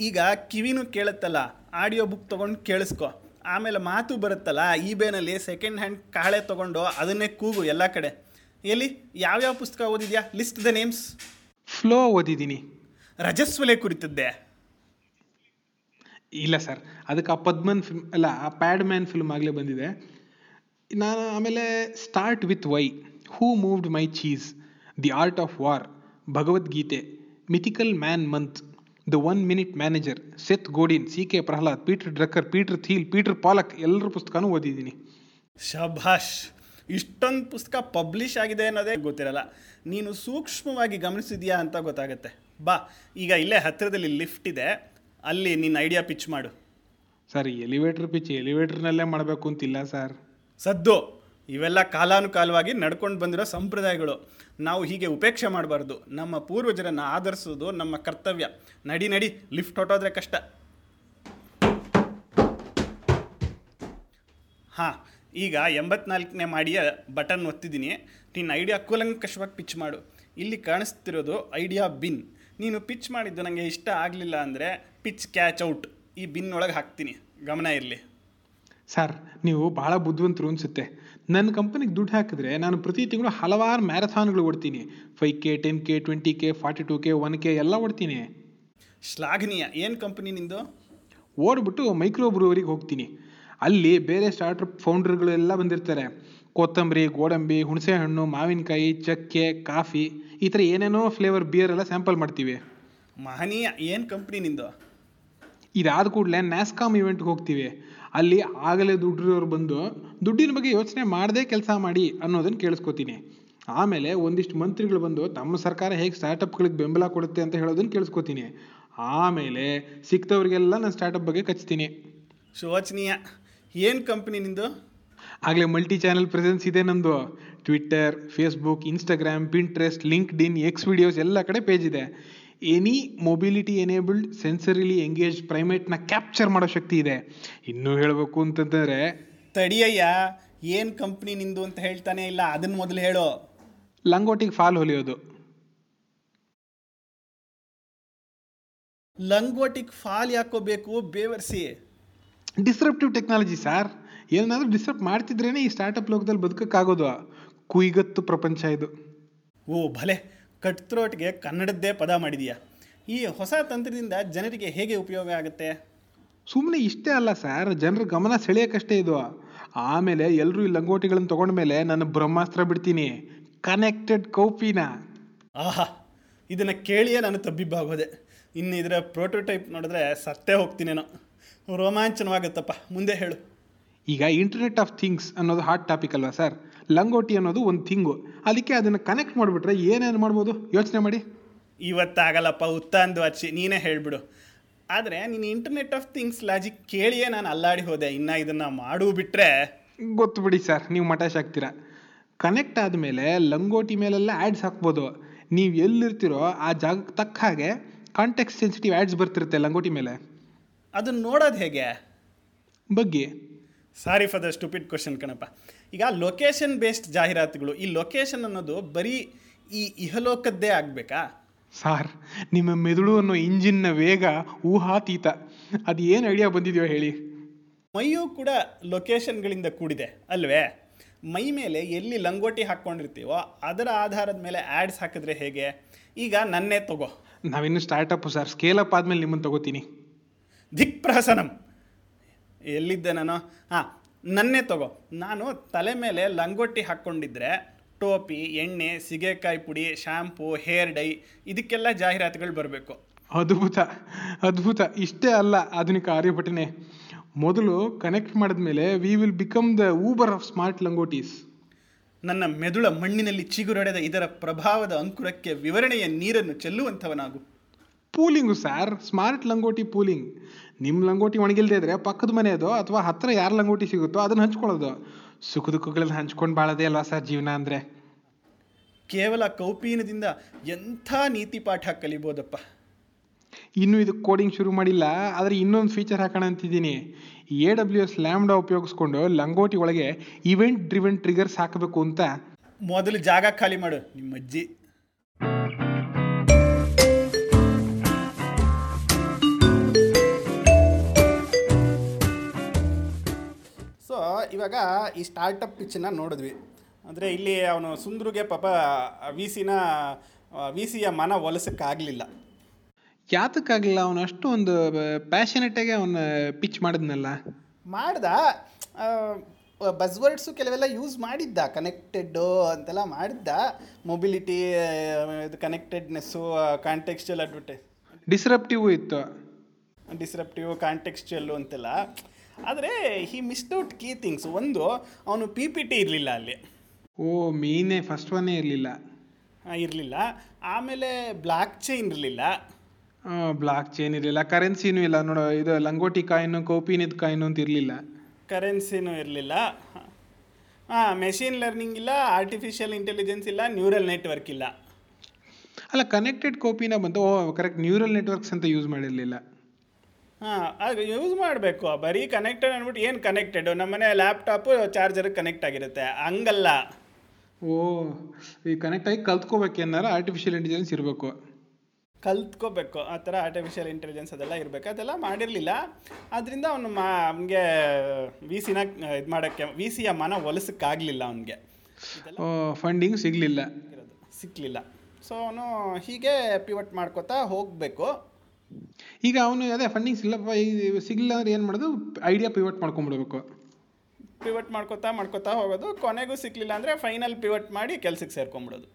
ಈಗ ಕಿವಿನೂ ಕೇಳುತ್ತಲ್ಲ ಆಡಿಯೋ ಬುಕ್ ತೊಗೊಂಡು ಕೇಳಿಸ್ಕೊ. ಆಮೇಲೆ ಮಾತು ಬರುತ್ತಲ್ಲ ಇಬೇನಲ್ಲಿ ಸೆಕೆಂಡ್ ಹ್ಯಾಂಡ್ ಕಾಳೆ ತೊಗೊಂಡು ಅದನ್ನೇ ಕೂಗು ಎಲ್ಲ ಕಡೆ. ಎಲ್ಲಿ ಯಾವ್ಯಾವ ಪುಸ್ತಕ ಓದಿದ್ಯಾ? ಲಿಸ್ಟ್ ದ ನೇಮ್ಸ್ ಫ್ಲೋ ಓದಿದ್ದೀನಿ. ರಜಸ್ವಲೆ ಕುರಿತದ್ದೆ. ಇಲ್ಲ ಸರ್ ಅದಕ್ಕೆ ಆ ಪದ್ಮನ್ ಫಿಲ್ಮ್ ಅಲ್ಲ ಆ ಪ್ಯಾಡ್ ಮ್ಯಾನ್ ಫಿಲ್ಮ್ ಆಗಲೇ ಬಂದಿದೆ. ನಾನು ಆಮೇಲೆ start with why who moved my cheese the art of war Bhagavad Gita mythical man month the one minute manager Seth Godin C K Prahalad Peter Drucker Peter Thiel Peter Pollack ಎಲ್ಲರ ಪುಸ್ತಕನೂ ಓದಿದ್ದೀನಿ. ಶಭಾಷ್ ಇಷ್ಟೊಂದು ಪುಸ್ತಕ publish ಆಗಿದೆ ಅನ್ನೋದೇ ಗೊತ್ತಿರಲ್ಲ. ನೀನು ಸೂಕ್ಷ್ಮವಾಗಿ ಗಮನಿಸಿದ್ಯಾ ಅಂತ ಗೊತ್ತಾಗುತ್ತೆ. ಬಾ ಈಗ ಇಲ್ಲೇ ಹತ್ತಿರದಲ್ಲಿ ಲಿಫ್ಟ್ ಇದೆ. ಅಲ್ಲಿ ನಿನ್ನ ಐಡಿಯಾ ಪಿಚ್ ಮಾಡು. ಸರ್ ಎಲಿವೇಟರ್ ಪಿಚ್ ಎಲಿವೇಟರ್ನಲ್ಲೇ ಮಾಡಬೇಕು ಅಂತಿಲ್ಲ ಸರ್. ಸದ್ದು. ಇವೆಲ್ಲ ಕಾಲಾನುಕಾಲವಾಗಿ ನಡ್ಕೊಂಡು ಬಂದಿರೋ ಸಂಪ್ರದಾಯಗಳು. ನಾವು ಹೀಗೆ ಉಪೇಕ್ಷೆ ಮಾಡಬಾರ್ದು. ನಮ್ಮ ಪೂರ್ವಜರನ್ನು ಆಧರಿಸೋದು ನಮ್ಮ ಕರ್ತವ್ಯ. ನಡಿ ನಡಿ, ಲಿಫ್ಟ್ ಹೊಟ್ಟೋದ್ರೆ ಕಷ್ಟ. ಹಾಂ, ಈಗ ಎಂಬತ್ನಾಲ್ಕನೇ ಮಾಡಿಯ ಬಟನ್ ಒತ್ತಿದ್ದೀನಿ. ನಿನ್ನ ಐಡಿಯಾ ಕೂಲಂಕಷವಾಗಿ ಪಿಚ್ ಮಾಡು. ಇಲ್ಲಿ ಕಾಣಿಸ್ತಿರೋದು ಐಡಿಯಾ ಬಿನ್. ನೀನು ಪಿಚ್ ಮಾಡಿದ್ದು ನನಗೆ ಇಷ್ಟ ಆಗಲಿಲ್ಲ ಅಂದರೆ ಪಿಚ್ ಕ್ಯಾಚ್ ಔಟ್. ಈ ಬಿನ್ ಒಳಗೆ ಹಾಕ್ತೀನಿ. ಗಮನ ಇರಲಿ. ಸರ್, ನೀವು ಭಾಳ ಬುದ್ಧಿವಂತರು ಅನಿಸುತ್ತೆ. ನನ್ನ ಕಂಪನಿಗೆ ದುಡ್ಡು ಹಾಕಿದ್ರೆ ನಾನು ಪ್ರತಿ ತಿಂಗಳು ಹಲವಾರು ಮ್ಯಾರಥಾನ್ಗಳು ಓಡ್ತೀನಿ. Five K ten K twenty K forty two K one K ಎಲ್ಲ ಓಡ್ತೀನಿ. ಶ್ಲಾಘನೀಯ. ಏನು ಕಂಪನಿ ನಿಂದು? ಓಡ್ಬಿಟ್ಟು ಮೈಕ್ರೋ ಬ್ರೂವರಿಗೆ ಹೋಗ್ತೀನಿ. ಅಲ್ಲಿ ಬೇರೆ ಸ್ಟಾರ್ಟಪ್ ಫೌಂಡರ್ಗಳೆಲ್ಲ ಬಂದಿರ್ತಾರೆ. ಕೊತ್ತಂಬರಿ ಗೋಡಂಬಿ ಹುಣಸೆಹಣ್ಣು ಮಾವಿನಕಾಯಿ ಚಕ್ಕೆ ಕಾಫಿ ಈ ಥರ ಏನೇನೋ ಫ್ಲೇವರ್ ಬಿಯರ್ ಎಲ್ಲ ಸ್ಯಾಂಪಲ್ ಮಾಡ್ತೀವಿ. ಮಹನೀಯ. ಏನು ಕಂಪ್ನಿ ನಿಂದು? ಇದಾದ ಕೂಡಲೇ ನ್ಯಾಸ್ಕಾಮ್ ಇವೆಂಟ್ಗೆ ಹೋಗ್ತೀವಿ. ಅಲ್ಲಿ ಆಗಲೇ ದುಡ್ಡಿರೋರು ಬಂದು ದುಡ್ಡಿನ ಬಗ್ಗೆ ಯೋಚನೆ ಮಾಡದೇ ಕೆಲಸ ಮಾಡಿ ಅನ್ನೋದನ್ನು ಕೇಳಿಸ್ಕೊತೀನಿ. ಆಮೇಲೆ ಒಂದಿಷ್ಟು ಮಂತ್ರಿಗಳು ಬಂದು ತಮ್ಮ ಸರ್ಕಾರ ಹೇಗೆ ಸ್ಟಾರ್ಟಪ್ಗಳಿಗೆ ಬೆಂಬಲ ಕೊಡುತ್ತೆ ಅಂತ ಹೇಳೋದನ್ನು ಕೇಳಿಸ್ಕೋತೀನಿ. ಆಮೇಲೆ ಸಿಕ್ತವ್ರಿಗೆಲ್ಲ ನಾನು ಸ್ಟಾರ್ಟಪ್ ಬಗ್ಗೆ ಕಚ್ತೀನಿ. ಶೋಚನೀಯ. ಏನು ಕಂಪ್ನಿ ನಿಂದು? ಆಗಲೇ ಮಲ್ಟಿ ಚಾನೆಲ್ ಪ್ರೆಸೆನ್ಸ್ ಇದೆ ನಂದು. Twitter Facebook Instagram Pinterest LinkedIn X videos ಎಲ್ಲ ಕಡೆ ಪೇಜ್ ಇದೆ. Any mobility enabled sensorily engage ಪ್ರೈಮೇಟ್ನ capture ಮಾಡೋ ಶಕ್ತಿ ಇದೆ. ಇನ್ನೂ ಹೇಳಬೇಕು ಅಂತಂದರೆ ತಡಿಯಯ್ಯ ಏನು ಕಂಪ್ನಿ ನಿಂದು ಅಂತ ಹೇಳ್ತಾನೆ ಇಲ್ಲ ಅದನ್ನು ಮೊದಲು ಹೇಳು. ಲಂಗೋಟಿಗೆ ಫಾಲ್ ಹೊಲಿಯೋದು. ಲಂಗೋಟಿಗೆ ಫಾಲ್ ಯಾಕೋಬೇಕು ಬೇವರ್ಸಿ. ಡಿಸ್ರಪ್ಟಿವ್ ಟೆಕ್ನಾಲಜಿ ಸರ್ ಏನಾದರೂ ಡಿಸ್ರಪ್ಟ್ ಮಾಡ್ತಿದ್ರೇನೆ ಈ ಸ್ಟಾರ್ಟಪ್ ಲೋಕದಲ್ಲಿ ಬದುಕಕ್ಕಾಗೋದು. ಕುಯ್ಗತ್ತು ಪ್ರಪಂಚ ಇದು. ಓ ಭಲೆ. ಕಟ್ ಥ್ರೋಟ್ಗೆ ಕನ್ನಡದ್ದೇ ಪದ ಮಾಡಿದೀಯಾ. ಈ ಹೊಸ ತಂತ್ರದಿಂದ ಜನರಿಗೆ ಹೇಗೆ ಉಪಯೋಗ ಆಗುತ್ತೆ? ಸುಮ್ಮನೆ ಇಷ್ಟೇ ಅಲ್ಲ ಸರ್ ಜನರ ಗಮನ ಸೆಳೆಯೋಕ್ಕಷ್ಟೇ ಇದು. ಆಮೇಲೆ ಎಲ್ಲರೂ ಈ ಲಂಗೋಟಿಗಳನ್ನು ತಗೊಂಡ್ಮೇಲೆ ನಾನು ಬ್ರಹ್ಮಾಸ್ತ್ರ ಬಿಡ್ತೀನಿ. ಕನೆಕ್ಟೆಡ್ ಕೌಪಿನ ಆಹಾ ಇದನ್ನು ಕೇಳಿಯೇ ನಾನು ತಬ್ಬಿಬ್ಬಾಗೋದೆ. ಇನ್ನು ಇದರ ಪ್ರೋಟೋಟೈಪ್ ನೋಡಿದ್ರೆ ಸತ್ತೇ ಹೋಗ್ತೀನೇನೋ. ರೋಮಾಂಚನವಾಗುತ್ತಪ್ಪ ಮುಂದೆ ಹೇಳು. ಈಗ ಇಂಟರ್ನೆಟ್ ಆಫ್ ಥಿಂಗ್ಸ್ ಅನ್ನೋದು ಹಾಟ್ ಟಾಪಿಕ್ ಅಲ್ವಾ ಸರ್ ಲಂಗೋಟಿ ಅನ್ನೋದು ಒಂದು ಥಿಂಗು. ಅದಕ್ಕೆ ಅದನ್ನು ಕನೆಕ್ಟ್ ಮಾಡಿಬಿಟ್ರೆ ಏನೇನು ಮಾಡ್ಬೋದು? ಯೋಚನೆ ಮಾಡಿ. ಇವತ್ತಾಗಲ್ಲಪ್ಪ ಉತ್ತಾಂದು ಹಚ್ಚಿ ನೀನೇ ಹೇಳಿಬಿಡು. ಆದರೆ ನೀನು ಇಂಟರ್ನೆಟ್ ಆಫ್ ಥಿಂಗ್ಸ್ ಲಾಜಿಕ್ ಕೇಳಿಯೇ ನಾನು ಅಲ್ಲಾಡಿ ಹೋದೆ. ಇನ್ನು ಇದನ್ನು ಮಾಡು ಬಿಟ್ಟರೆ ಗೊತ್ತು ಬಿಡಿ ಸರ್ ನೀವು ಮಟಾಶ್ ಆಗ್ತೀರಾ. ಕನೆಕ್ಟ್ ಆದಮೇಲೆ ಲಂಗೋಟಿ ಮೇಲೆಲ್ಲ ಆ್ಯಡ್ಸ್ ಹಾಕ್ಬೋದು. ನೀವು ಎಲ್ಲಿರ್ತೀರೋ ಆ ಜಾಗಕ್ಕೆ ತಕ್ಕ ಹಾಗೆ ಕಾಂಟೆಕ್ಸ್ ಸೆನ್ಸಿಟಿವ್ ಆ್ಯಡ್ಸ್ ಬರ್ತಿರುತ್ತೆ ಲಂಗೋಟಿ ಮೇಲೆ. ಅದನ್ನು ನೋಡೋದು ಹೇಗೆ? ಬಗ್ಗೆ. Sorry for the stupid question ಕಣಪ್ಪ. ಈಗ ಲೊಕೇಶನ್ ಬೇಸ್ಡ್ ಜಾಹೀರಾತುಗಳು ಈ ಲೊಕೇಶನ್ ಅನ್ನೋದು ಬರೀ ಈ ಇಹಲೋಕದ್ದೇ ಆಗಬೇಕಾ? ಸಾರ್ ನಿಮ್ಮ ಮೆದುಳು ಅನ್ನೋ ಇಂಜಿನ್ನ ವೇಗ ಊಹಾತೀತ. ಅದು ಏನು ಐಡಿಯಾ ಬಂದಿದೆಯೋ ಹೇಳಿ. ಮೈಯೂ ಕೂಡ ಲೊಕೇಶನ್ಗಳಿಂದ ಕೂಡಿದೆ ಅಲ್ವೇ? ಮೈ ಮೇಲೆ ಎಲ್ಲಿ ಲಂಗೋಟಿ ಹಾಕ್ಕೊಂಡಿರ್ತೀವೋ ಅದರ ಆಧಾರದ ಮೇಲೆ ಆ್ಯಡ್ಸ್ ಹಾಕಿದ್ರೆ ಹೇಗೆ? ಈಗ ನನ್ನೇ ತಗೋ. ನಾವಿನ್ನು ಸ್ಟಾರ್ಟಪ್ ಸರ್ ಸ್ಕೇಲ್ ಅಪ್ ಆದಮೇಲೆ ನಿಮ್ಮನ್ನು ತಗೋತೀನಿ. ದಿಕ್ ಪ್ರಹಸನಂ ಎಲ್ಲಿದ್ದೆ ನಾನು? ಹಾಂ ನನ್ನೇ ತಗೋ. ನಾನು ತಲೆ ಮೇಲೆ ಲಂಗೋಟಿ ಹಾಕ್ಕೊಂಡಿದ್ರೆ ಟೋಪಿ ಎಣ್ಣೆ ಸಿಗೆಕಾಯಿ ಪುಡಿ ಶ್ಯಾಂಪು ಹೇರ್ ಡೈ ಇದಕ್ಕೆಲ್ಲ ಜಾಹೀರಾತುಗಳು ಬರಬೇಕು. ಅದ್ಭುತ ಅದ್ಭುತ. ಇಷ್ಟೇ ಅಲ್ಲ ಆಧುನಿಕ ಆರ್ಯಭಟನೆ. ಮೊದಲು ಕನೆಕ್ಟ್ ಮಾಡಿದ ಮೇಲೆ we will become the Uber of smart langotis ನನ್ನ ಮೆದುಳ ಮಣ್ಣಿನಲ್ಲಿ ಚಿಗುರಡೆದ ಇದರ ಪ್ರಭಾವದ ಅಂಕುರಕ್ಕೆ ವಿವರಣೆಯ ನೀರನ್ನು ಚೆಲ್ಲುವಂಥವನಾಗು. ಪೂಲಿಂಗು ಸರ್ ಸ್ಮಾರ್ಟ್ ಲಂಗೋಟಿ ಪೂಲಿಂಗ್ ನಿಮ್ಮ ಲಂಗೋಟಿ ಒಣಗಿಲ್ದೇ ಇದ್ರೆ ಪಕ್ಕದ ಮನೆಯದು ಅಥವಾ ಹತ್ರ ಯಾರು ಲಂಗೋಟಿ ಸಿಗುತ್ತೋ ಅದನ್ನ ಹಂಚ್ಕೊಳ್ಳೋದು. ಸುಖ ದುಃಖಗಳನ್ನ ಹಂಚ್ಕೊಂಡು ಬಾಳದೇ ಅಲ್ವಾ ಸರ್ ಜೀವನ ಅಂದರೆ? ಕೇವಲ ಕೌಪೀನದಿಂದ ಎಂಥ ನೀತಿ ಪಾಠ ಕಲಿಬೋದಪ್ಪ? ಇನ್ನು ಇದು ಕೋಡಿಂಗ್ ಶುರು ಮಾಡಿಲ್ಲ ಆದರೆ ಇನ್ನೊಂದು ಫೀಚರ್ ಹಾಕೋಣ ಅಂತಿದ್ದೀನಿ. ಎ ಡಬ್ಲ್ಯೂ ಎಸ್ ಲ್ಯಾಮ್ಡಾ ಉಪಯೋಗಿಸ್ಕೊಂಡು ಲಂಗೋಟಿ ಒಳಗೆ ಇವೆಂಟ್ ಡ್ರಿವೆಂಟ್ ಟ್ರಿಗರ್ಸ್ ಹಾಕಬೇಕು ಅಂತ. ಮೊದಲು ಜಾಗ ಖಾಲಿ ಮಾಡು ನಿಮ್ಮ ಅಜ್ಜಿ ಇವಾಗ ಈ ಸ್ಟಾರ್ಟಪ್ ಪಿಚ್ಚನ್ನ ನೋಡಿದ್ವಿ. ಅಂದರೆ ಇಲ್ಲಿ ಅವನು ಸುಂದ್ರುಗೆ ಪಾಪ ವಿ ಸಿನ ವಿ ಸಿಯ ಮನ ಒಲಸಕ್ಕಾಗಲಿಲ್ಲ. ಯಾತಕ್ಕಾಗಲಿಲ್ಲ? ಅವನು ಅಷ್ಟು ಒಂದು ಪ್ಯಾಷನೆಟಾಗಿ ಅವನು ಪಿಚ್ ಮಾಡಿದ್ನಲ್ಲ. ಮಾಡ್ದ. ಬಸ್ವರ್ಡ್ಸು ಕೆಲವೆಲ್ಲ ಯೂಸ್ ಮಾಡಿದ್ದ. ಕನೆಕ್ಟೆಡ್ಡು ಅಂತೆಲ್ಲ ಮಾಡಿದ್ದ. ಮೊಬಿಲಿಟಿ ಇದು ಕನೆಕ್ಟೆಡ್ನೆಸ್ಸು ಕಾಂಟೆಕ್ಸ್ಚುಯಲ್ ಅಡ್ವರ್ಟೈಸ್ ಡಿಸ್ರಪ್ಟಿವ್ ಇತ್ತು. ಡಿಸ್ರಪ್ಟಿವ್ ಕಾಂಟೆಕ್ಸ್ಚುಯಲ್ಲು ಅಂತೆಲ್ಲ. ಆದರೆ he missed out key things ಒಂದು ಅವನು ಪಿ ಪಿ ಟಿ ಇರಲಿಲ್ಲ ಅಲ್ಲಿ. ಓ ಮೀನೇ ಫಸ್ಟ್ ಒನ್ನೇ ಇರಲಿಲ್ಲ. ಇರಲಿಲ್ಲ. ಆಮೇಲೆ ಬ್ಲಾಕ್ ಚೈನ್ ಇರಲಿಲ್ಲ. ಬ್ಲಾಕ್ ಚೈನ್ ಇರಲಿಲ್ಲ. ಕರೆನ್ಸಿನೂ ಇಲ್ಲ. ನೋಡೋ ಇದು ಲಂಗೋಟಿ ಕಾಯಿನು ಕೋಪಿನಿದ್ ಕಾಯಿನು ಅಂತ ಇರಲಿಲ್ಲ. ಕರೆನ್ಸಿನೂ ಇರಲಿಲ್ಲ. ಹಾಂ ಮೆಷಿನ್ ಲರ್ನಿಂಗ್ ಇಲ್ಲ ಆರ್ಟಿಫಿಷಿಯಲ್ ಇಂಟೆಲಿಜೆನ್ಸ್ ಇಲ್ಲ ನ್ಯೂರಲ್ ನೆಟ್ವರ್ಕ್ ಇಲ್ಲ. ಅಲ್ಲ ಕನೆಕ್ಟೆಡ್ ಕೋಪಿನ ಬಂತು. ಓ ಕರೆಕ್ಟ್ ನ್ಯೂರಲ್ ನೆಟ್ವರ್ಕ್ಸ್ ಅಂತ ಯೂಸ್ ಮಾಡಿರಲಿಲ್ಲ. ಹಾಂ ಅದು ಯೂಸ್ ಮಾಡಬೇಕು. ಬರೀ ಕನೆಕ್ಟೆಡ್ ಅಂದ್ಬಿಟ್ಟು ಏನು ಕನೆಕ್ಟೆಡು ನಮ್ಮನೆ ಲ್ಯಾಪ್ಟಾಪು ಚಾರ್ಜರ್ಗೆ ಕನೆಕ್ಟ್ ಆಗಿರುತ್ತೆ. ಹಂಗಲ್ಲ. ಓ ಈ ಕನೆಕ್ಟ್ ಆಗಿ ಕಲ್ತ್ಕೋಬೇಕೇನಾರ ಆರ್ಟಿಫಿಷಿಯಲ್ ಇಂಟೆಲಿಜೆನ್ಸ್ ಇರಬೇಕು. ಕಲ್ತ್ಕೋಬೇಕು. ಆ ಥರ ಆರ್ಟಿಫಿಷಿಯಲ್ ಇಂಟೆಲಿಜೆನ್ಸ್ ಅದೆಲ್ಲ ಇರಬೇಕು. ಅದೆಲ್ಲ ಮಾಡಿರಲಿಲ್ಲ. ಅದರಿಂದ ಅವನು ಮಾ ಅವನಿಗೆ ವಿ ಸಿನ ಇದು ಮಾಡೋಕ್ಕೆ ವಿ ಸಿಯ ಮನ ಒಲಸಕ್ಕಾಗಲಿಲ್ಲ ಅವನಿಗೆ. ಫಂಡಿಂಗ್ ಸಿಗಲಿಲ್ಲ. ಇರೋದು ಸಿಕ್ಕಲಿಲ್ಲ ಸೊ ಅವನು ಹೀಗೆ ಪಿವಟ್ ಮಾಡ್ಕೋತಾ ಹೋಗಬೇಕು. ಈಗ ಅವನು, ಅದೇ ಫಂಡಿಂಗ್ ಸಿಗಲಿಲ್ಲ ಸಿಗ್ಲಿಲ್ಲ ಅಂದ್ರೆ ಏನು ಮಾಡೋದು? Idea pivot ಮಾಡ್ಕೊಂಡ್ಬಿಡ್ಬೇಕು. ಪಿವಟ್ ಮಾಡ್ಕೋತಾ ಮಾಡ್ಕೋತಾ ಹೋಗೋದು. ಕೊನೆಗೂ ಸಿಕ್ಕಲಿಲ್ಲ ಅಂದರೆ ಫೈನಲ್ ಪಿವಟ್ ಮಾಡಿ ಕೆಲ್ಸಕ್ಕೆ ಸೇರ್ಕೊಂಬಿಡೋದು